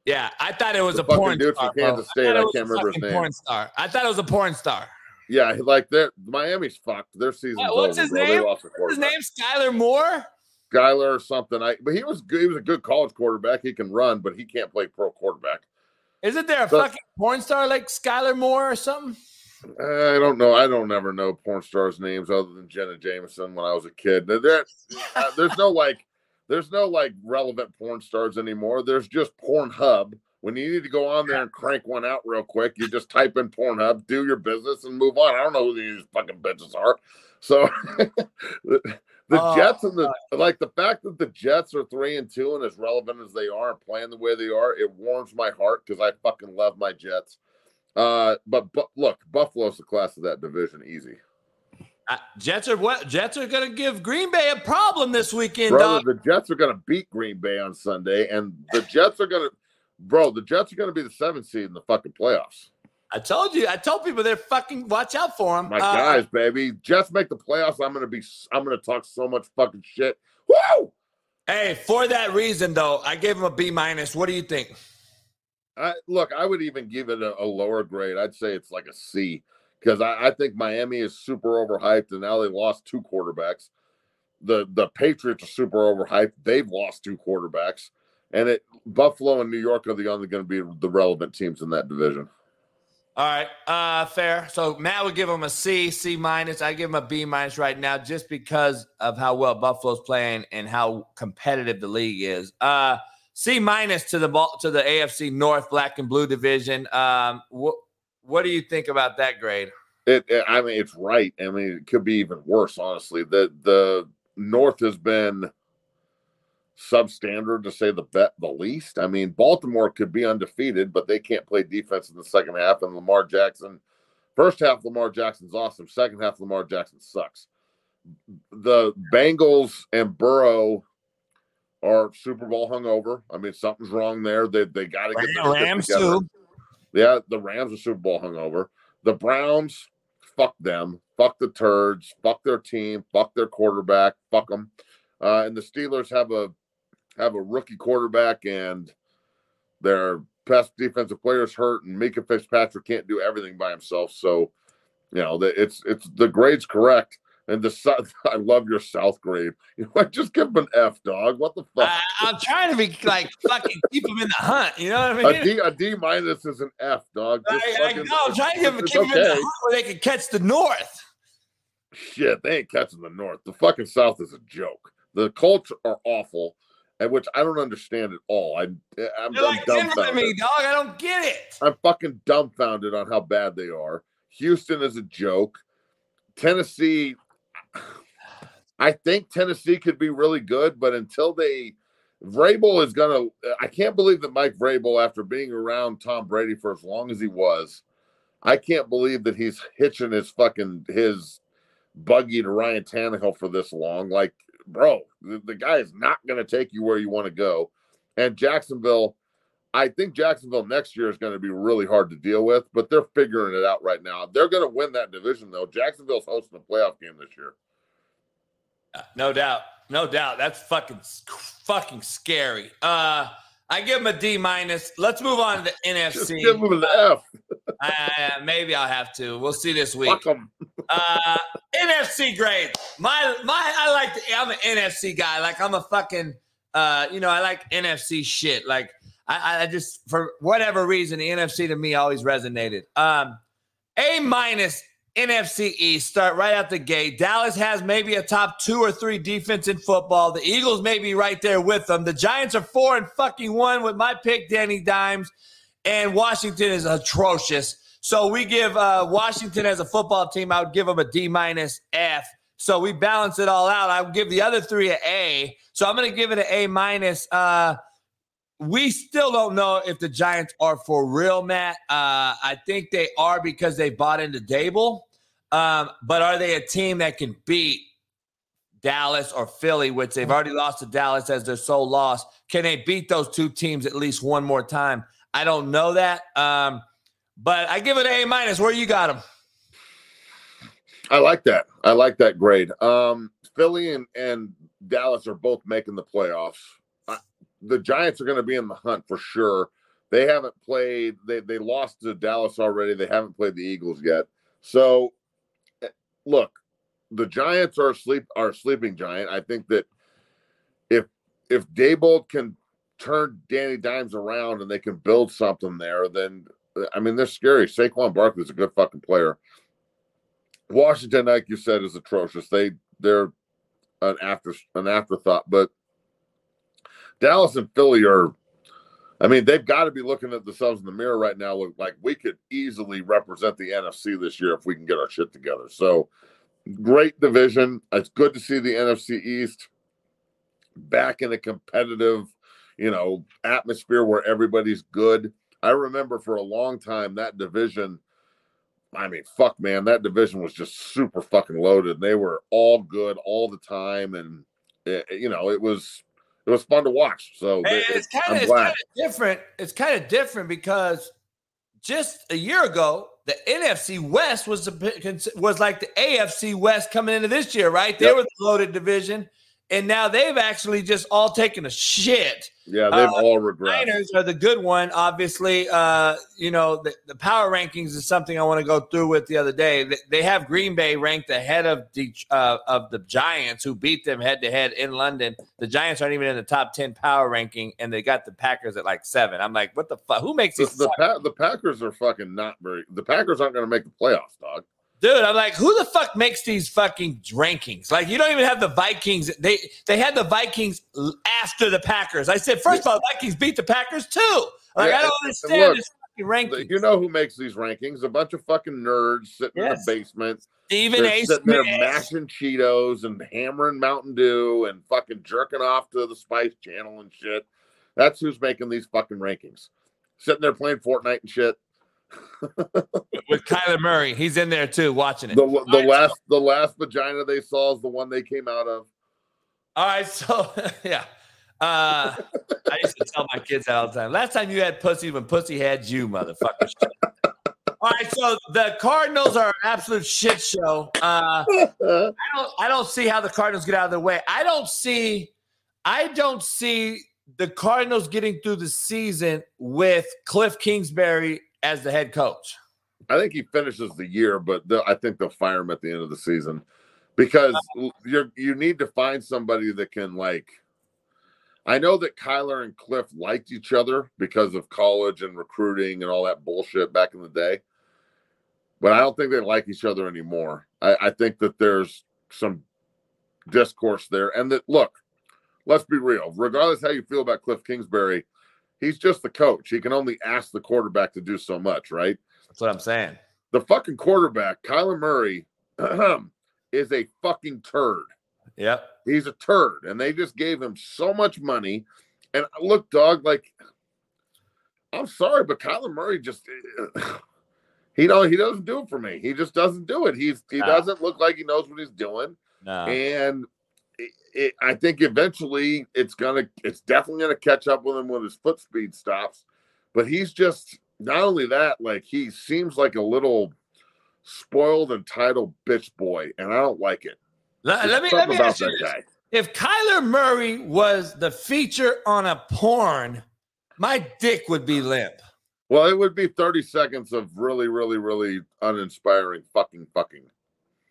yeah, I thought it was a porn dude star. from Kansas bro. State, thought I can't remember his name. Porn star. I thought it was a porn star. Yeah, like they're Miami's fucked. Their season. Yeah, what's over, his bro. name? They lost a What's his name? Skylar Moore. Skyler or something. I but he was good. He was a good college quarterback. He can run, but he can't play pro quarterback. Isn't there a So- fucking porn star like Skylar Moore or something? I don't know. I don't ever know porn stars' names other than Jenna Jameson when I was a kid. There, there- uh, there's no like, there's no like relevant porn stars anymore. There's just Pornhub. When you need to go on there and crank one out real quick, you just type in Pornhub, do your business, and move on. I don't know who these fucking bitches are. So *laughs* the, the Oh, Jets and the like the fact that the Jets are three and two and as relevant as they are and playing the way they are, it warms my heart because I fucking love my Jets. Uh, but but look, Buffalo's the class of that division, easy. Uh, Jets are what? Jets are going to give Green Bay a problem this weekend, Brother, dog. the Jets are gonna beat Green Bay on Sunday, and the Jets are gonna, bro, the Jets are gonna be the seventh seed in the fucking playoffs. I told you. I told people they're fucking watch out for them. My uh, guys, baby, Jets make the playoffs. I'm gonna be, I'm gonna talk so much fucking shit. Woo! Hey, for that reason though, I gave them a B minus. What do you think? I, look, I would even give it a, a lower grade. I'd say it's like a C because I, I think Miami is super overhyped, and now they lost two quarterbacks. The the Patriots are super overhyped. They've lost two quarterbacks, and it Buffalo and New York are the only going to be the relevant teams in that division. All right, uh, fair. So Matt would give them a C, C minus. I give them a B minus right now, just because of how well Buffalo's playing and how competitive the league is. Uh, C minus to the to the AFC North Black and Blue division. Um, what what do you think about that grade? It, it- I mean, it's right. I mean, it could be even worse. Honestly, the the North has been substandard to say the bet the least. I mean, Baltimore could be undefeated, but they can't play defense in the second half. And Lamar Jackson, first half, Lamar Jackson's awesome. Second half, Lamar Jackson sucks. The Bengals and Burrow are Super Bowl hungover. I mean, something's wrong there. They they got to get the Rams too. Yeah, the Rams are Super Bowl hungover. The Browns, fuck them. Fuck the turds. Fuck their team. Fuck their quarterback. Fuck them. Uh, and the Steelers have a have a rookie quarterback and their best defensive players hurt, and Minkah Fitzpatrick can't do everything by himself. So, you know, the, it's it's the grade's correct. And the South, *laughs* I love your South grade. *laughs* You know, just give them an F, dog. What the fuck? I, I'm trying to be like fucking keep them in the hunt. You know what I mean? A D a D minus is an F, dog. I, Just I fucking- know. I'm trying to give them, it's keep them in the hunt where they can catch the North. Shit, they ain't catching the North. The fucking South is a joke. The Colts are awful, which I don't understand at all. I, I'm, I'm like dumbfounded. me, dog. I don't get it. I'm fucking dumbfounded on how bad they are. Houston is a joke. Tennessee, I think Tennessee could be really good, but until they, Vrabel is gonna. I can't believe that Mike Vrabel, after being around Tom Brady for as long as he was, I can't believe that he's hitching his fucking his buggy to Ryan Tannehill for this long. Like, bro, the, the guy is not gonna take you where you want to go. And Jacksonville, I think Jacksonville next year is going to be really hard to deal with, but they're figuring it out right now. They're going to win that division, though. Jacksonville's hosting a playoff game this year. No doubt. No doubt. That's fucking fucking scary. Uh I give him a D minus. Let's move on to the *laughs* NFC. give them an F. All maybe I'll have to. We'll see this week. Uh, NFC grade. My my I like the, I'm an NFC guy. Like I'm a fucking uh, you know, I like NFC shit. Like I, I just for whatever reason, the NFC to me always resonated. Um, A minus NFC East start right out the gate. Dallas has maybe a top two or three defense in football. The Eagles may be right there with them. The Giants are four and fucking one with my pick, Danny Dimes, and Washington is atrocious. So we give uh, Washington as a football team, I would give them a D minus F. So we balance it all out. I would give the other three an A. So I'm going to give it an A minus. Uh, we still don't know if the Giants are for real, Matt. Uh, I think they are because they bought into Daboll. Um, but are they a team that can beat Dallas or Philly, which they've already lost to Dallas as their sole loss? Can they beat those two teams at least one more time? I don't know that. Um, but I give it A minus. Where you got them? I like that. I like that grade. Um, Philly and, and Dallas are both making the playoffs. The Giants are going to be in the hunt for sure. They haven't played. They they lost to Dallas already. They haven't played the Eagles yet. So, eh, look, the Giants are sleep are sleeping giant. I think that if if Daboll can turn Danny Dimes around and they can build something there, then I mean they're scary. Saquon Barkley's a good fucking player. Washington, like you said, is atrocious. They they're an after an afterthought, but Dallas and Philly are. I mean, they've got to be looking at themselves in the mirror right now. Look like we could easily represent the NFC this year if we can get our shit together. So, great division. It's good to see the NFC East back in a competitive, you know, atmosphere where everybody's good. I remember for a long time that division I mean, fuck, man, that division was just super fucking loaded. They were all good all the time, and it, you know, it was it was fun to watch. So And it's kind of it's kind of different. It's kind of different because just a year ago, the NFC West was the, was like the AFC West coming into this year, right? They Yep. were the loaded division, and now they've actually just all taken a shit. yeah, they've uh, all regressed. Niners are the good one, obviously. Uh, you know, the, the power rankings is something I want to go through with the other day. They, they have Green Bay ranked ahead of the uh, of the Giants, who beat them head to head in London. The Giants aren't even in the top ten power ranking, and they got the Packers at like seven. I'm like, what the fuck? Who makes The, these? the, Pa- the Packers are fucking not very. The Packers aren't going to make the playoffs, dog. Dude, I'm like, who the fuck makes these fucking rankings? Like, you don't even have the Vikings. They they had the Vikings after the Packers. I said, first of all, Vikings beat the Packers too. Like, Yeah, I don't and- and understand look, this fucking rankings. You know who makes these rankings? A bunch of fucking nerds sitting Yes. in a basement. Stephen They're A. sitting there mashing Cheetos and hammering Mountain Dew and fucking jerking off to the Spice Channel and shit. That's who's making these fucking rankings. Sitting there playing Fortnite and shit. *laughs* with Kyler Murray. He's in there too, watching it. The the right, last the last vagina they saw is the one they came out of. All right, so *laughs* yeah. Uh, I used to tell my kids all the time. Last time you had pussy when pussy had you, motherfucker. *laughs* all right, so the Cardinals are an absolute shit show. Uh, I don't I don't see how the Cardinals get out of their way. I don't see I don't see the Cardinals getting through the season with Kliff Kingsbury as the head coach. I think he finishes the year, but they'll- I think they'll fire him at the end of the season because uh-huh. you're you need to find somebody that can like. I know that Kyler and Kliff liked each other because of college and recruiting and all that bullshit back in the day, but I don't think they like each other anymore. I, I think that there's some discourse there, and that look, let's be real. Regardless how you feel about Kliff Kingsbury, he's just the coach. He can only ask the quarterback to do so much, right? That's what I'm saying. the fucking quarterback, Kyler Murray, *clears throat* is a fucking turd. Yep. He's a turd, and they just gave him so much money. And look, dog, like I'm sorry, but Kyler Murray just *clears throat* he don't he doesn't do it for me. He just doesn't do it. He's he No. doesn't look like he knows what he's doing, No. and it, it, I think eventually it's gonna it's definitely gonna catch up with him when his foot speed stops. But he's just not only that, like he seems like a little spoiled entitled bitch boy, and I don't like it. Let, let me let me about ask you this. guy. If Kyler Murray was the feature on a porn, my dick would be limp. Well, it would be 30 seconds of really, really, really uninspiring fucking fucking.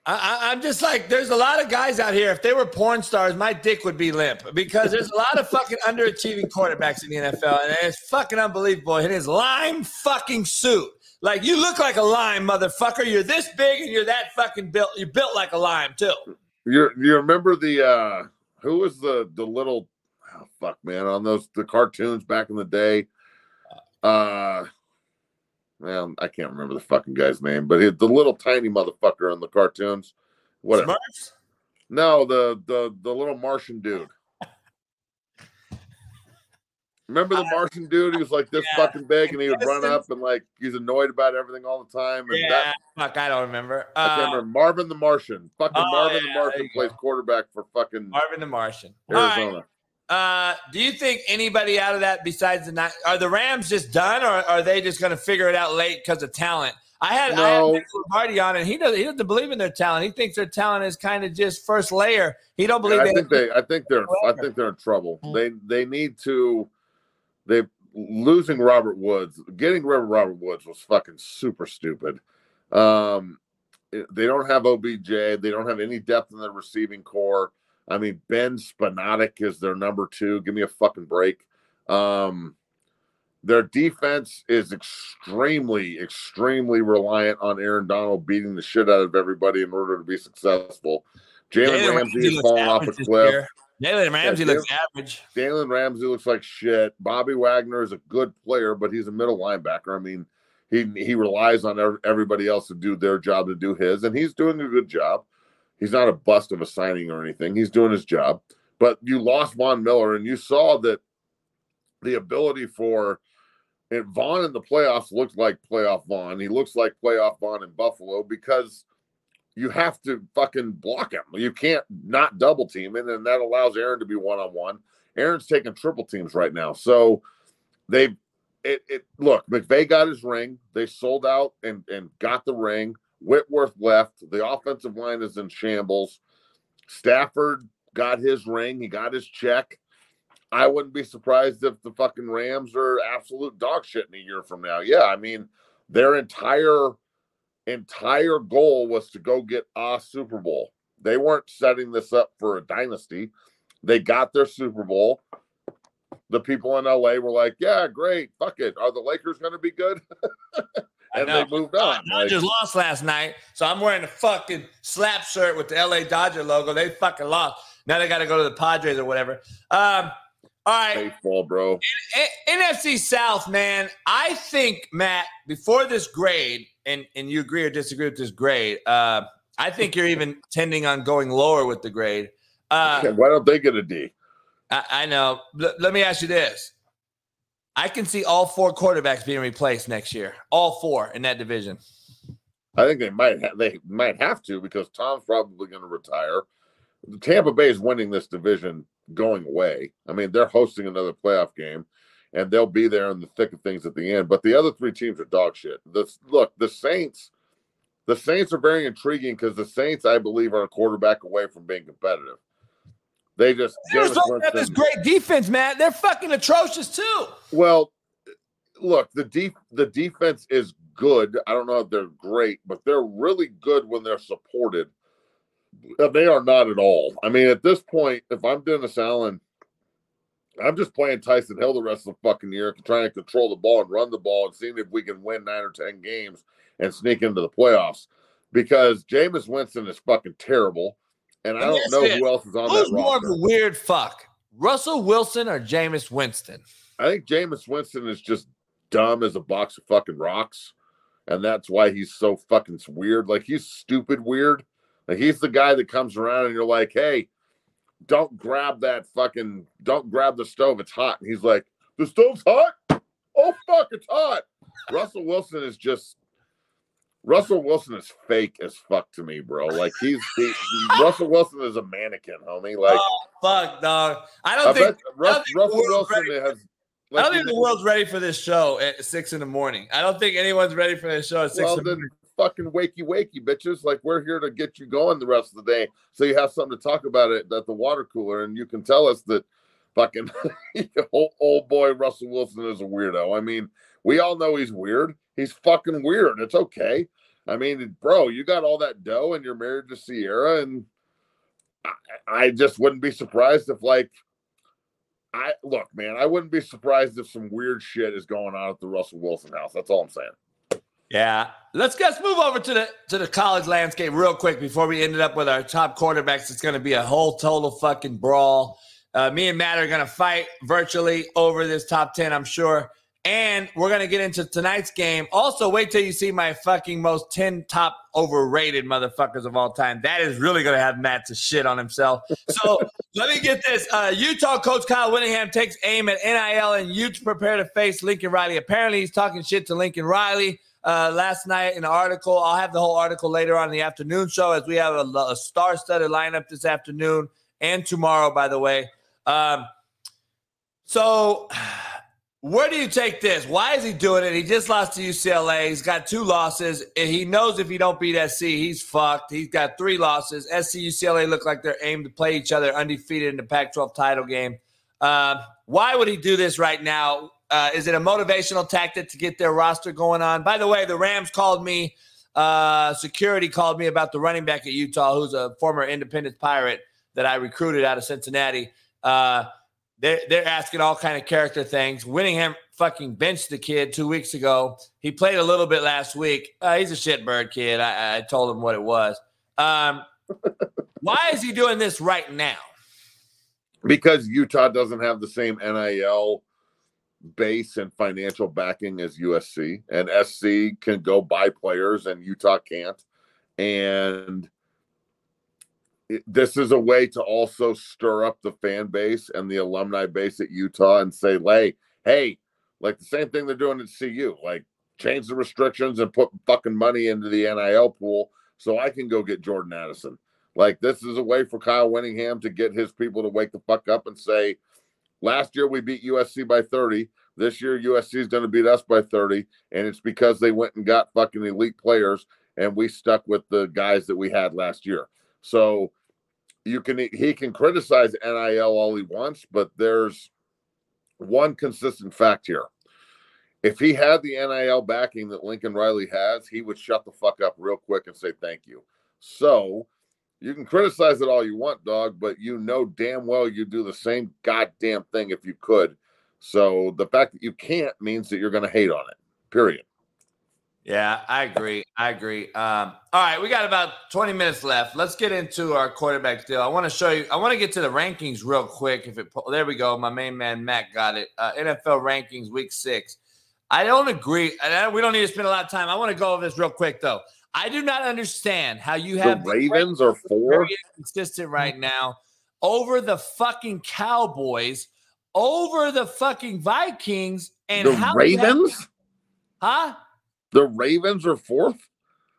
I, am just like, there's a lot of guys out here. If they were porn stars, my dick would be limp because there's a lot of fucking underachieving quarterbacks in the NFL, and it's fucking unbelievable. In his lime fucking suit, like you look like a lime, motherfucker. You're this big and you're that fucking built. You're built like a lime too. You you remember the uh who was the the little oh, fuck man on those the cartoons back in the day? Uh well, I can't remember the fucking guy's name, but he, the little tiny motherfucker in the cartoons. Whatever. Smurfs? No, the the the little Martian dude. Remember the uh, Martian dude? He was like this yeah. fucking big, and he would run up and like he's annoyed about everything all the time. And yeah, that, fuck, I don't remember. I remember. Uh, Marvin the Martian. Fucking oh, Marvin yeah, the Martian plays go. quarterback for fucking Marvin the Martian. Arizona. Uh, do you think anybody out of that besides the night are the Rams just done, or are they just going to figure it out late because of talent? I had, no. I had Marty on, and he doesn't he doesn't believe in their talent. He thinks their talent is kind of just first layer. He don't believe. Yeah, I think they. I think they're. I think they're in trouble. Mm-hmm. They they need to. They losing Robert Woods, getting rid of Robert Woods was fucking super stupid. Um, they don't have OBJ. They don't have any depth in their receiving corps. I mean, Ben Skowronek is their number two. Give me a fucking break. Um, their defense is extremely, extremely reliant on Aaron Donald beating the shit out of everybody in order to be successful. Jalen Ramsey is falling off a cliff. Jalen Ramsey yeah, looks average. Jalen Ramsey looks like shit. Bobby Wagner is a good player, but he's a middle linebacker. I mean, he he relies on everybody else to do their job to do his, and he's doing a good job. He's not a bust of a signing or anything. He's doing his job. But you lost Von Miller, and you saw that the ability for and Von in the playoffs looked like playoff Von. He looks like playoff Von in Buffalo because you have to fucking block him. You can't not double team him, and then that allows Aaron to be one on one. Aaron's taking triple teams right now. So they it, it look, McVay got his ring. They sold out and, and got the ring. Whitworth left. The offensive line is in shambles. Stafford got his ring. He got his check. I wouldn't be surprised if the fucking Rams are absolute dog shit in a year from now. Yeah, I mean, their entire entire goal was to go get a Super Bowl. They weren't setting this up for a dynasty. They got their Super Bowl. The people in LA were like, "Yeah, great, fuck it. Are the Lakers going to be good?" *laughs* and they moved on. Dodgers like, lost last night, so I'm wearing a fucking slap shirt with the LA Dodger logo. They fucking lost. Now they got to go to the Padres or whatever. Um, all right, baseball, bro. In, in, NFC South, man. I think Matt, before this grade, and and you agree or disagree with this grade, uh, I think you're even tending on going lower with the grade. Uh, Why don't they get a D? I, I know. L- let me ask you this: I can see all four quarterbacks being replaced next year. All four in that division. I think they might ha- they might have to because Tom's probably going to retire. The Tampa Bay is winning this division going away. I mean, they're hosting another playoff game, and they'll be there in the thick of things at the end. But the other three teams are dog shit. The look, the Saints, the Saints are very intriguing because the Saints, I believe, are a quarterback away from being competitive. They just don't have this great defense, man. They're fucking atrocious too. Well, look, the deep the defense is good. I don't know if they're great, but they're really good when they're supported. They are not at all. I mean, at this point, if I'm Dennis Allen, I'm just playing Taysom Hill the rest of the fucking year, trying to control the ball and run the ball and seeing if we can win nine or ten games and sneak into the playoffs. Because Jameis Winston is fucking terrible. And I don't know it. who else is on Who's that more of a weird fuck? Russell Wilson or Jameis Winston? I think Jameis Winston is just dumb as a box of fucking rocks. And that's why he's so fucking weird. Like he's stupid weird. Like he's the guy that comes around and you're like, hey, don't grab that fucking don't grab the stove. It's hot. And he's like, the stove's hot? Oh fuck, it's hot. Russell Wilson is just Russell Wilson is fake as fuck to me, bro. Like he's he, Russell Wilson is a mannequin, homie. Like oh, fuck, dog. I don't I think, Russ, think Russell Wilson has. Like, I don't think the world's ready for this show at six in the morning. I don't think anyone's ready for this show at six. Well, in the morning. fucking wakey wakey bitches. Like we're here to get you going the rest of the day, so you have something to talk about it at the water cooler, and you can tell us that fucking *laughs* old, old boy Russell Wilson is a weirdo. I mean, we all know he's weird. He's fucking weird. It's okay. I mean, bro, you got all that dough and you're married to Ciara, and I, I just wouldn't be surprised if, like, I look, man, I wouldn't be surprised if some weird shit is going on at the Russell Wilson house. That's all I'm saying. Yeah, let's let's move over to the to the college landscape real quick before we ended up with our top quarterbacks. It's to be a whole total fucking brawl. Uh, me and Matt are to fight virtually over this top ten, I'm sure. And we're going to get into tonight's game. Also, wait till you see my fucking most 10 top overrated motherfuckers of all time. That is really going to have Matt to shit on himself. So *laughs* let me get this. Uh, Utah coach Kyle Whittingham takes aim at NIL and Utes prepare to face Lincoln Riley. Apparently, he's talking shit to Lincoln Riley. Uh, last night in an article. I'll have the whole article later on in the afternoon show as we have a, a star studded lineup this afternoon and tomorrow, by the way. Um, so where do you take this? Why is he doing it? He just lost to UCLA. He's got two losses. And He knows if he don't beat SC, he's fucked. He's got three losses. SC, UCLA look like they're aimed to play each other undefeated in the Pac-12 title game. Uh, why would he do this right now? Uh, is it a motivational tactic to get their roster going on? By the way, the Rams called me. Uh, security called me about the running back at Utah, who's a former Independence Pirate that I recruited out of Cincinnati. Uh, they're, they're asking all kind of character things. Whittingham fucking benched the kid two weeks ago. He played a little bit last week. Uh, he's a shitbird kid. I, I, told him what it was. Um, *laughs* why is he doing this right now? Because Utah doesn't have the same NIL base and financial backing as USC, and SC can go buy players, and Utah can't. And this is a way to also stir up the fan base and the alumni base at Utah and say, hey, hey, like the same thing they're doing at CU, like change the restrictions and put fucking money into the NIL pool so I can go get Jordan Addison. Like this is a way for Kyle Whittingham to get his people to wake the fuck up and say, last year we beat USC by 30. This year USC is going to beat us by 30, and it's because they went and got fucking elite players, and we stuck with the guys that we had last year. So you can he can criticize NIL all he wants, but there's one consistent fact here. If he had the NIL backing that Lincoln Riley has, he would shut the fuck up real quick and say thank you. So you can criticize it all you want, dog, but you know damn well you'd do the same goddamn thing if you could. So the fact that you can't means that you're going to hate on it. Period. Yeah, I agree. I agree. Um, all right, we got about 20 minutes left. Let's get into our quarterback deal. I want to show you, I want to get to the rankings real quick. If it there we go. My main man Matt got it. Uh, NFL rankings week six. I don't agree. we don't need to spend a lot of time. I want to go over this real quick though. I do not understand how you have the Ravens are four consistent right now over the fucking Cowboys, over the fucking Vikings, and the Ravens. huh? The Ravens are fourth.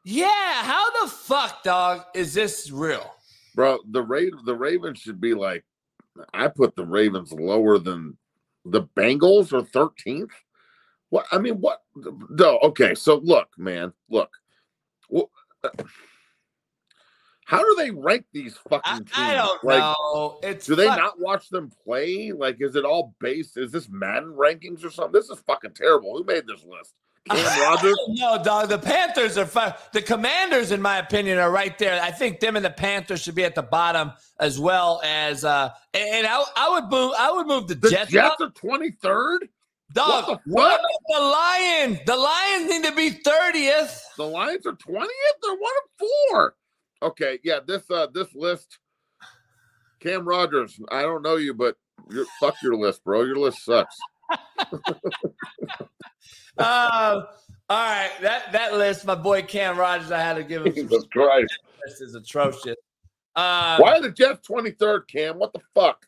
Yeah, how the fuck, dog, is this real, bro? The Ra- the Ravens should be like, I put the Ravens lower than the Bengals or thirteenth. What I mean, what? No, okay. So look, man, look. Well, uh, how do they rank these fucking teams? I, I don't like, know. It's do they fuck- not watch them play? Like, is it all based? Is this Madden rankings or something? This is fucking terrible. Who made this list? *laughs* Cam Rogers? no, dog. The Panthers are fine. The Commanders, in my opinion, are right there. I think them and the Panthers should be at the bottom as well as. uh And, I, I would move. I would move the, the Jets. Jets are twenty third. Dog, what, what? about the Lions? The Lions need to be thirtieth. The Lions are twentieth. They're one of four. Okay, yeah. This uh this list. Cam Rogers. I don't know you, but you're, fuck your list, bro. Your list sucks. Uh, *laughs* all right, that that list, my boy Cam Rogers, I had to give him. Jesus Christ, this is atrocious. Um, Why are the Jets twenty third, Cam? What the fuck?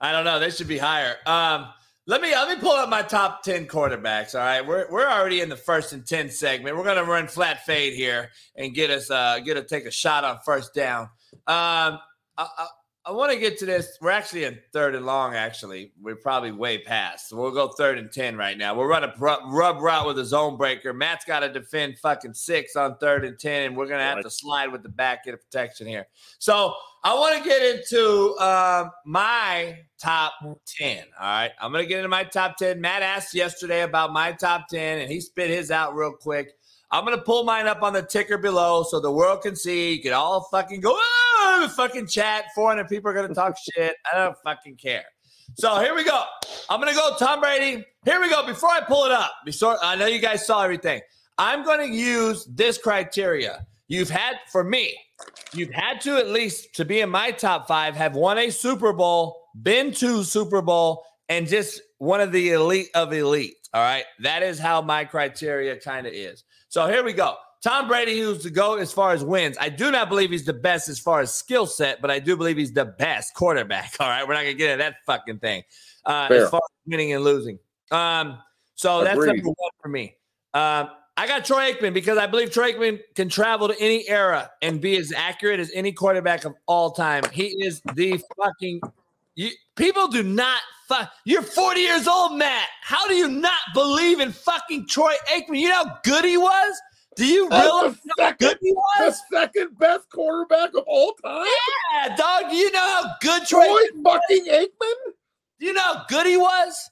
I don't know. They should be higher. Um, let me let me pull up my top ten quarterbacks. All right, we're we're already in the first and ten segment. We're gonna run flat fade here and get us uh get to take a shot on first down. Um, I, I want to get to this. We're actually in third and long. Actually, we're probably way past. So we'll go third and ten right now. We'll run a rub, rub route with a zone breaker. Matt's got to defend fucking six on third and ten, and we're gonna have to slide with the back end of protection here. So I want to get into uh, my top ten. All right, I'm gonna get into my top ten. Matt asked yesterday about my top ten, and he spit his out real quick. I'm gonna pull mine up on the ticker below so the world can see. You can all fucking go, oh, fucking chat. 400 people are gonna talk *laughs* shit. I don't fucking care. So here we go. I'm gonna go Tom Brady. Here we go. Before I pull it up, before I know you guys saw everything. I'm gonna use this criteria. You've had for me, you've had to at least to be in my top five have won a Super Bowl, been to Super Bowl, and just one of the elite of elite. All right. That is how my criteria kind of is. So here we go. Tom Brady, who's the GOAT as far as wins. I do not believe he's the best as far as skill set, but I do believe he's the best quarterback. *laughs* All right. We're not going to get into that fucking thing uh, as far as winning and losing. Um, so Agreed. that's number one for me. Um, I got Troy Aikman because I believe Troy Aikman can travel to any era and be as accurate as any quarterback of all time. He is the fucking. You, people do not. You're 40 years old, Matt. How do you not believe in fucking Troy Aikman? You know how good he was. Do you realize how good he was? The second best quarterback of all time. Yeah, dog. Do you know how good Troy, Troy fucking Aikman? Do you know how good he was?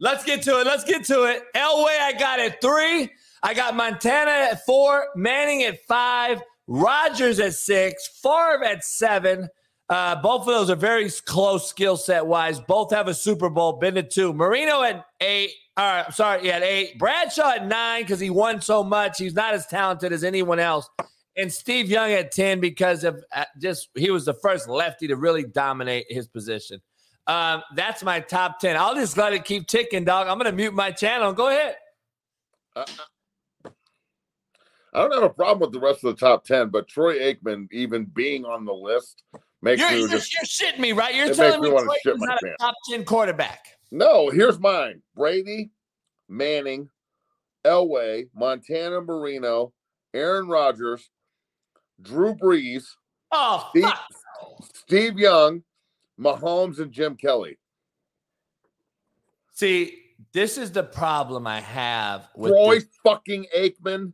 Let's get to it. Let's get to it. Elway, I got at three. I got Montana at four. Manning at five. Rodgers at six. Favre at seven. Uh, both of those are very close skill set wise. Both have a Super Bowl. Been to two. Marino at eight. All right, I'm sorry, he had eight. Bradshaw at nine because he won so much. He's not as talented as anyone else. And Steve Young at 10 because of uh, just he was the first lefty to really dominate his position. Um, that's my top 10. I'll just let it keep ticking, dog. I'm going to mute my channel. Go ahead. Uh, I don't have a problem with the rest of the top 10, but Troy Aikman, even being on the list, makes you're, you're, just, you're shitting me, right? You're telling me, me is not a top 10 quarterback. No, here's mine Brady, Manning, Elway, Montana Marino, Aaron Rodgers, Drew Brees, oh, Steve, Steve Young, Mahomes and Jim Kelly. See, this is the problem I have with Troy this. fucking Aikman.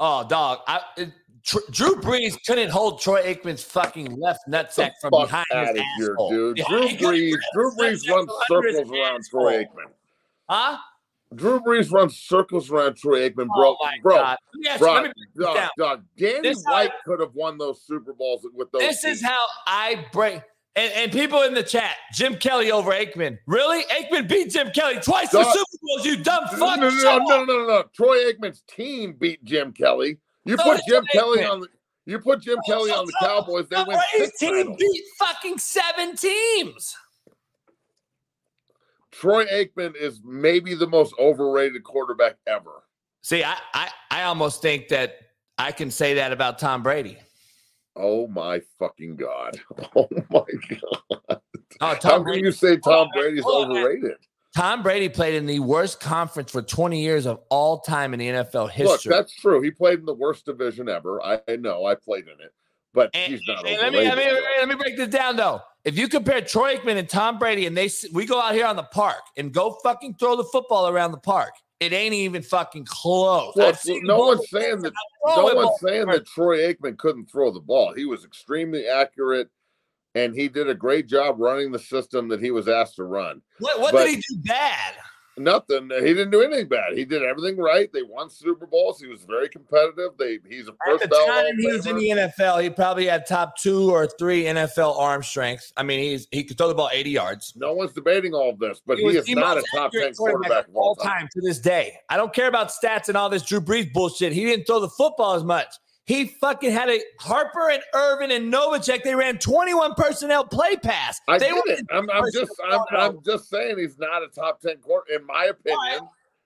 Oh, dog. I, it, Tr- Drew Brees couldn't hold Troy Aikman's fucking left nutsack from behind his asshole. Here, dude. Drew Brees, Drew Brees runs circles around Troy Aikman. Huh? Drew Brees runs circles around Troy Aikman, bro. Oh bro, God. bro, dog, dog, Danny this White how, could have won those Super Bowls with those. This teams. is how I break. And, and, people in the chat, Jim Kelly over Aikman. Really? Aikman beat Jim Kelly twice for Super Bowls, you dumb fuck. No, no, no, no, no, no, no. Troy Aikman's team beat Jim Kelly. You so put Jim Kelly Aikman. on the you put Jim oh, Kelly so, on the Cowboys, they win six team titles. beat fucking seven teams. Troy Aikman is maybe the most overrated quarterback ever. See, I, I, I almost think that I can say that about Tom Brady. Oh my fucking god! *laughs* Oh my god! Oh, Tom How Brady. can you say oh, Tom Brady's overrated? Tom Brady played in the worst conference for 20 years of all time in the NFL history. Look, that's true. He played in the worst division ever. I know. I played in it, but and, he's not. Let me, let me let me break this down though. If you compare Troy Aikman and Tom Brady, and they we go out here on the park and go fucking throw the football around the park, it ain't even fucking close. Look, no one's saying that. No one's saying that Troy Aikman couldn't throw the ball. He was extremely accurate, and he did a great job running the system that he was asked to run. What, what did he do bad? Nothing. He didn't do anything bad. He did everything right. They won Super Bowls. He was very competitive. They he's a first At the time he was in the NFL, he probably had top two or three NFL arm strength. I mean, he's he could throw the ball 80 yards. No one's debating all of this, but he, he is not a top 10 quarterback of all time. time to this day. I don't care about stats and all this Drew Brees bullshit. He didn't throw the football as much. He fucking had a Harper and Irvin and Novacek. They ran 21 personnel play pass. I they get it. I'm, I'm just I'm, I'm, just saying he's not a top 10 quarter, in my opinion. Right.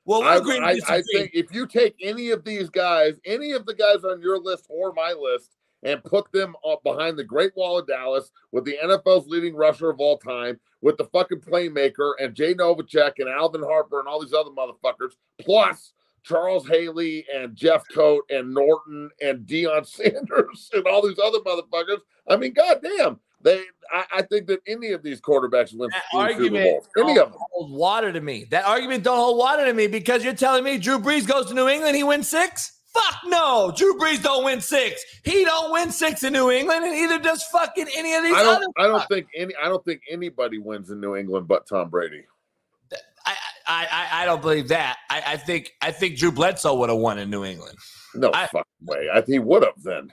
Well, I, I, I think if you take any of these guys, any of the guys on your list or my list, and put them up behind the Great Wall of Dallas with the NFL's leading rusher of all time, with the fucking playmaker and Jay Novacek and Alvin Harper and all these other motherfuckers, plus Charles Haley and Jeff Coat and Norton and Deion *laughs* Sanders and all these other motherfuckers. I mean, goddamn, They, I, I think that any of these quarterbacks win That win Super argument Bowls. Any of them. hold water to me. That argument don't hold water to me because you're telling me Drew Brees goes to New England, he wins six. Fuck no, Drew Brees don't win six. He don't win six in New England, and either does fucking any of these I other. don't. I don't think any. I don't think anybody wins in New England but Tom Brady. I, I, I, I don't believe that. I, I think I think Drew Bledsoe would have won in New England. No I- fucking way. I he would have then.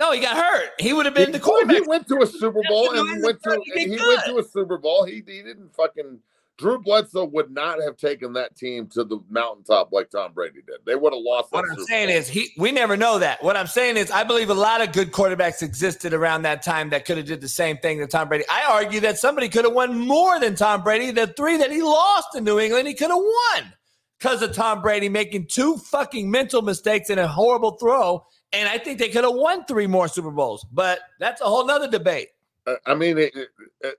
No, he got hurt. He would have He, been the he quarterback. went to a Super Bowl and went to thought he'd he went to a Super Bowl. He, he didn't fucking Drew Bledsoe would not have taken that team to the mountaintop like Tom Brady did. They would have lost. What I'm saying Bowl. is, he we never know that. What I'm saying is, I believe a lot of good quarterbacks existed around that time that could have did the same thing that Tom Brady. I argue that somebody could have won more than Tom Brady. The three that he lost in New England, he could have won because of Tom Brady making two fucking mental mistakes and a horrible throw. And I think they could have won three more Super Bowls. But that's a whole nother debate. Uh, I mean, it, it- it-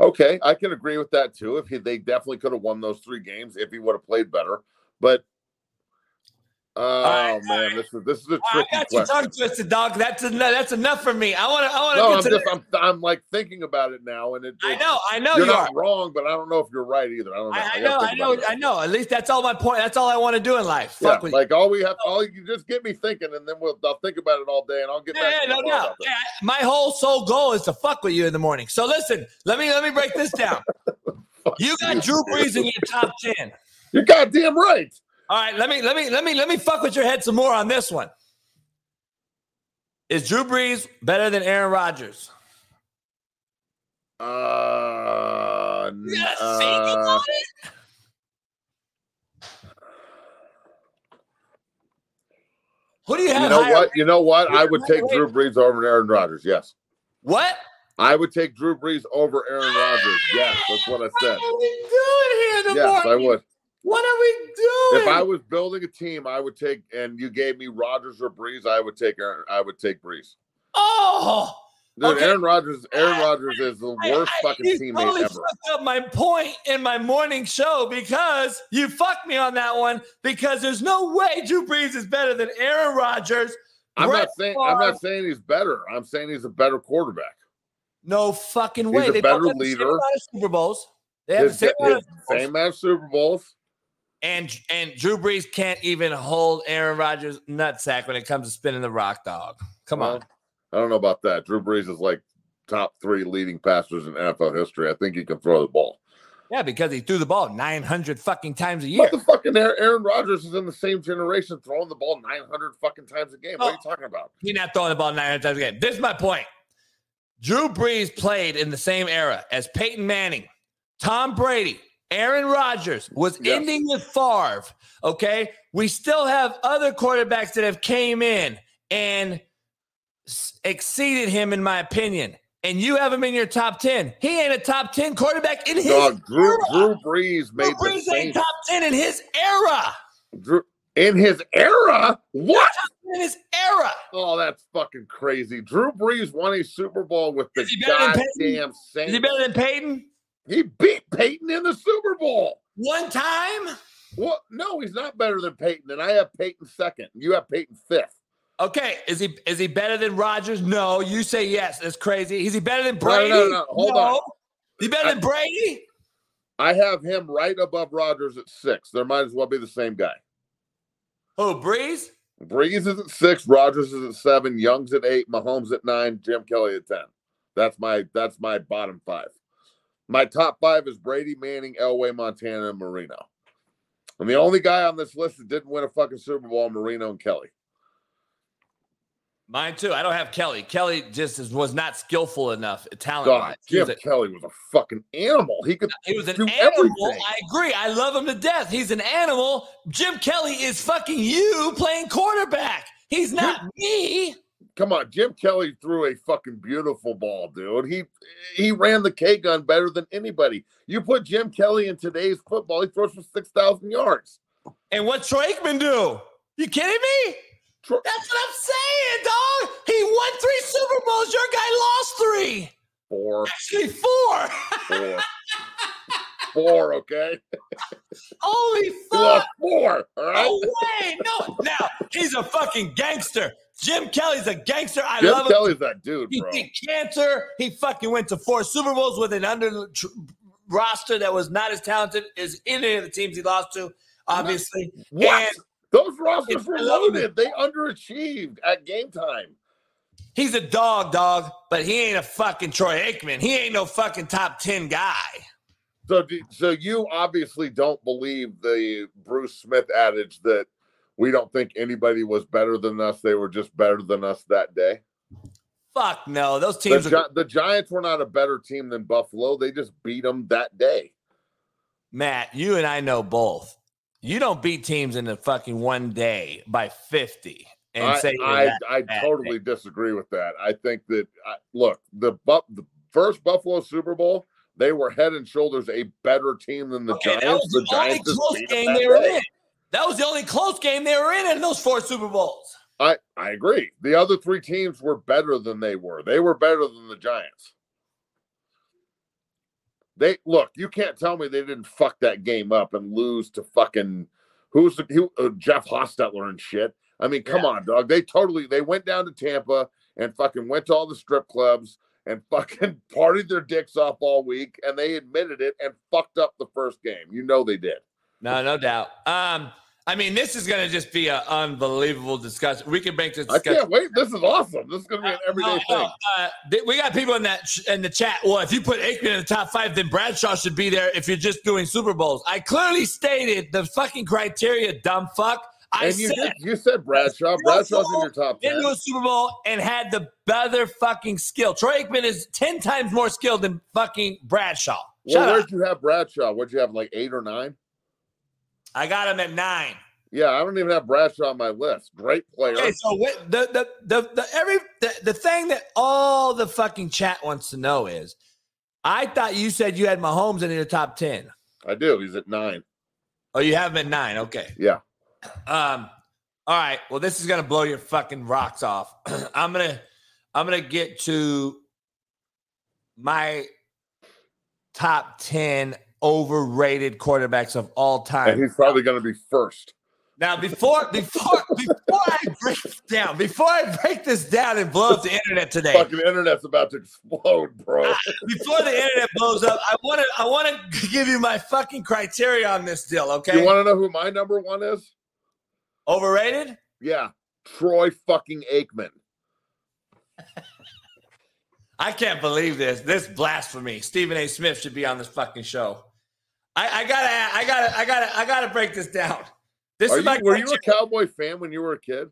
okay, I can agree with that too. If he, they definitely could have won those three games if he would have played better, but. Oh right, man, this is this is a tricky I got you question. tongue twisted, dog. That's enough. That's enough for me. I want to. I want to No, I'm just I'm I'm like thinking about it now, and it, I know. I know you're you not are. wrong, but I don't know if you're right either. I don't know. I, I know, I know. I know. At least that's all my point. That's all I want to do in life. Yeah, Fuck with you. like all we have, all you just get me thinking, and then we'll I'll think about it all day, and I'll get Yeah, back. yeah, to no doubt. Yeah, my whole sole goal is to fuck with you in the morning. So listen, let me let me break this down. *laughs* You got Drew Brees in your top ten. You're goddamn right. All right, let me let me let me let me fuck with your head some more on this one. Is Drew Brees better than Aaron Rodgers? Uh, You uh, about it. Who do you have? you know higher- what? You know what? I would Wait, take wait. Drew Brees over Aaron Rodgers. Yes, What? I would take Drew Brees over Aaron Rodgers. Yes, that's what I said. What are we doing here in the Yes, I would. What are we doing? If I was building a team, I would take, and you gave me Rodgers or Brees, I would take Aaron. I would take Brees. oh, Dude, Okay. Aaron Rodgers. Aaron I- Rodgers is the I- worst I- fucking you teammate totally ever. fucked up my point in my morning show because you fucked me on that one. Because there's no way Drew Brees is better than Aaron Rodgers. I'm Brett not saying I'm not saying he's better. I'm saying he's a better quarterback. No fucking way. He's a they better both have the same leader. Super Bowls. They have the same his Super Bowls. same amount of Super Bowls. And and Drew Brees can't even hold Aaron Rodgers' nutsack when it comes to spinning the rock dog. Come on. I don't know about that. Drew Brees is like top three leading passers in NFL history. I think he can throw the ball. Yeah, because he threw the ball 900 fucking times a year. But the fucking Aaron Rodgers is in the same generation, throwing the ball 900 fucking times a game. What are you Oh. talking about? He's not throwing the ball 900 times a game. This is my point. Drew Brees played in the same era as Peyton Manning, Tom Brady, Aaron Rodgers was Yes. ending with Favre. Okay. We still have other quarterbacks that have came in and exceeded him, in my opinion. And you have him in your top 10. He ain't a top 10 quarterback in his Drew, era. Drew Brees Drew made the Brees ain't top 10 in his era. Drew, in his era. What? In his era. Oh, that's fucking crazy. Drew Brees won a Super Bowl with the Is he better than Peyton? Is Saints. he better than Peyton? He beat Peyton in the Super Bowl. One time? What? No, he's not better than Peyton, and I have Peyton second. You have Peyton fifth. Okay, is he is he better than Rodgers? No, you say yes. That's crazy. Is he better than Brady? no, no, hold on. He better than Brady? I have him right above Rodgers at six. There might as well be the same guy. Who, Brees? Brees is at six, Rodgers is at seven, Young's at eight, Mahomes at nine, Jim Kelly at ten. That's my that's my bottom five. My top five is Brady, Manning, Elway, Montana, and Marino. And the only guy on this list that didn't win a fucking Super Bowl, Marino and Kelly. Mine too. I don't have Kelly. Kelly just is, was not skillful enough, uh, talent God, wise. Jim Kelly was a fucking animal. He could he was an animal. everything. I agree. I love him to death. He's an animal. Jim Kelly is fucking you playing quarterback. He's not me. Come on. Jim Kelly threw a fucking beautiful ball, dude. He he ran the K gun better than anybody. You put Jim Kelly in today's football, he throws for six thousand yards. And what's Troy Aikman do? You kidding me? Tro- That's what I'm saying, dog. He won three Super Bowls. Your guy lost three. Four, Actually, four. four. four, okay? Holy He fuck! lost four. All right. No way! No, now he's a fucking gangster. Jim Kelly's a gangster. I Jim love him. Kelly's that dude, He bro. beat cancer. He fucking went to four Super Bowls with an under tr- roster that was not as talented as any of the teams he lost to. Obviously, What? And Those rosters were loaded. They underachieved at game time. he's a dog, dog, but he ain't a fucking Troy Aikman. He ain't no fucking top ten guy. So, so you obviously don't believe the Bruce Smith adage that we don't think anybody was better than us. They were just better than us that day. Fuck no, those The, teams are the Giants were not a better team than Buffalo. They just beat them that day. Matt. You and I know both. You don't beat teams in the fucking one day by fifty and I, say I, that I totally disagree with that. I think that I, look the the first Buffalo Super Bowl, they were head and shoulders a better team than the Okay, Giants. The the Giants close game they were in. That was the only close game they were in in those four Super Bowls. I I agree. The other three teams were better than they were. They were better than the Giants. They look. You can't tell me they didn't fuck that game up and lose to fucking who's the who, uh, Jeff Hostetler and shit. I mean, come on, dog. They totally they went down to Tampa and fucking went to all the strip clubs and *laughs* fucking partied their dicks off all week, and they admitted it and fucked up the first game. You know they did. No, no doubt. Um, I mean, this is going to just be an unbelievable discussion. We can make this I can't wait. This is awesome. This is gonna be an everyday No, thing. uh, th- we got people in that ch- in the chat. Well, if you put Aikman in the top five, then Bradshaw should be there. If you're just doing Super Bowls, I clearly stated the fucking criteria. Dumb fuck. I And you said did, you said Bradshaw. Bradshaw's in your top ten. into a Super Bowl and had the better fucking skill. Troy Aikman is ten times more skilled than fucking Bradshaw. Well, where'd up. you have Bradshaw? What'd you have, like eight or nine? I got him at nine. Yeah, I don't even have Bradshaw on my list. Great player. Okay, so what, the, the the the every the, the thing that all the fucking chat wants to know is, I thought you said you had Mahomes in your top ten. I do. He's at nine. Oh, you have him at nine. Okay. Yeah. Um. All right. Well, this is gonna blow your fucking rocks off. *clears throat* I'm gonna I'm gonna get to my top ten overrated quarterbacks of all time. And he's probably going to be first. Now, before before before I break this down, before I break this down and blow up the internet today, Fucking internet's about to explode, bro. before the internet blows up, I want to I want to give you my fucking criteria on this deal. Okay, You want to know who my number one is? overrated? Yeah, Troy fucking Aikman. *laughs* I can't believe this. This blasphemy. Stephen A. Smith should be on this fucking show. I, I gotta I gotta I gotta I gotta break this down. This Are is my you, were you a Cowboy fan when you were a kid?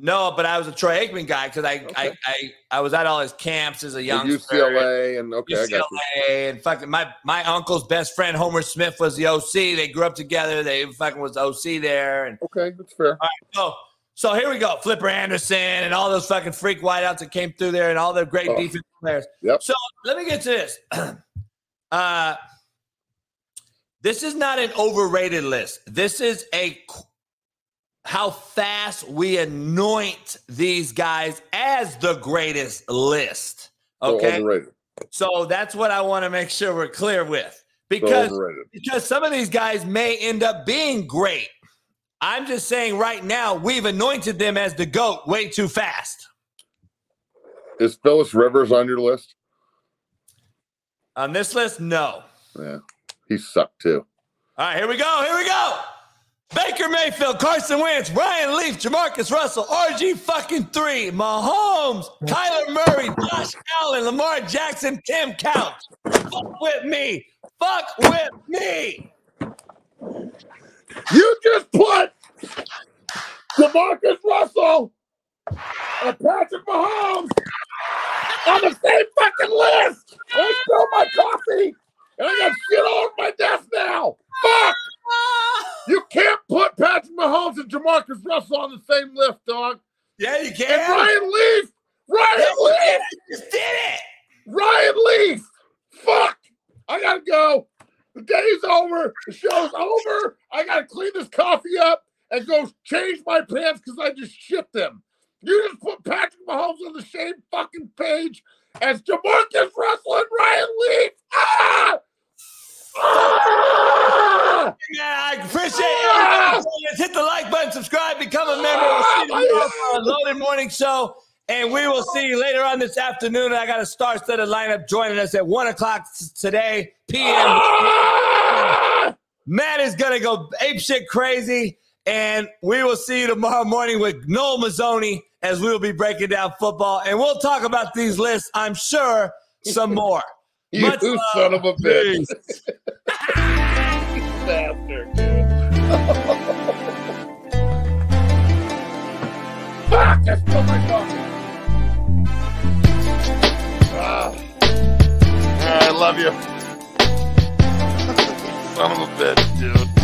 no, but I was a Troy Aikman guy because I, I Okay. I I was at all his camps as a young. UCLA and okay, I got you. UCLA and fucking my my uncle's best friend Homer Smith was the OC. They grew up together. They fucking was OC there, and Okay, that's fair. All right, so so here we go. Flipper Anderson and all those fucking freak wideouts that came through there, and all the great Oh. defensive players. Yep. So let me get to this. *clears throat* uh, this is not an overrated list. This is a how fast we anoint these guys as the greatest list. Okay. So that's what I want to make sure we're clear with. Because because some of these guys may end up being great. I'm just saying right now, we've anointed them as the GOAT way too fast. Is Philip Rivers on your list? On this list, no. Yeah, he sucked too. All right, here we go. Here we go. Baker Mayfield, Carson Wentz, Ryan Leaf, Jamarcus Russell, RG fucking three, Mahomes, Kyler Murray, Josh Allen, Lamar Jackson, Tim Couch. Fuck with me. Fuck with me. You just put Jamarcus Russell and Patrick Mahomes on the same fucking list. I spilled my coffee and I got shit all over my desk now. Fuck! *laughs* You can't put Patrick Mahomes and Jamarcus Russell on the same list, dog. Yeah, you And can. Ryan Leaf, Ryan Yeah, you Leaf, can. You just did it. Ryan Leaf. Fuck! I gotta go. The day's over. The show's over. I gotta clean this coffee up and go change my pants because I just shit them. You just put Patrick Mahomes on the same fucking page as Jamarcus Russell and Ryan Leaf. Ah! Yeah, I appreciate it. Hit the like button, subscribe, become a member. For a loaded morning show. And we will see you later on this afternoon. I got a star-studded lineup joining us at one o'clock today p.m. Matt is gonna go ape shit crazy, and we will see you tomorrow morning with Noel Mazzone as we will be breaking down football, and we'll talk about these lists. I'm sure some more. You Much son love. of a bitch. *laughs* Bastard, dude. *laughs* Fuck, I spilled my coffee. Ah. I love you. *laughs* Son of a bitch, dude.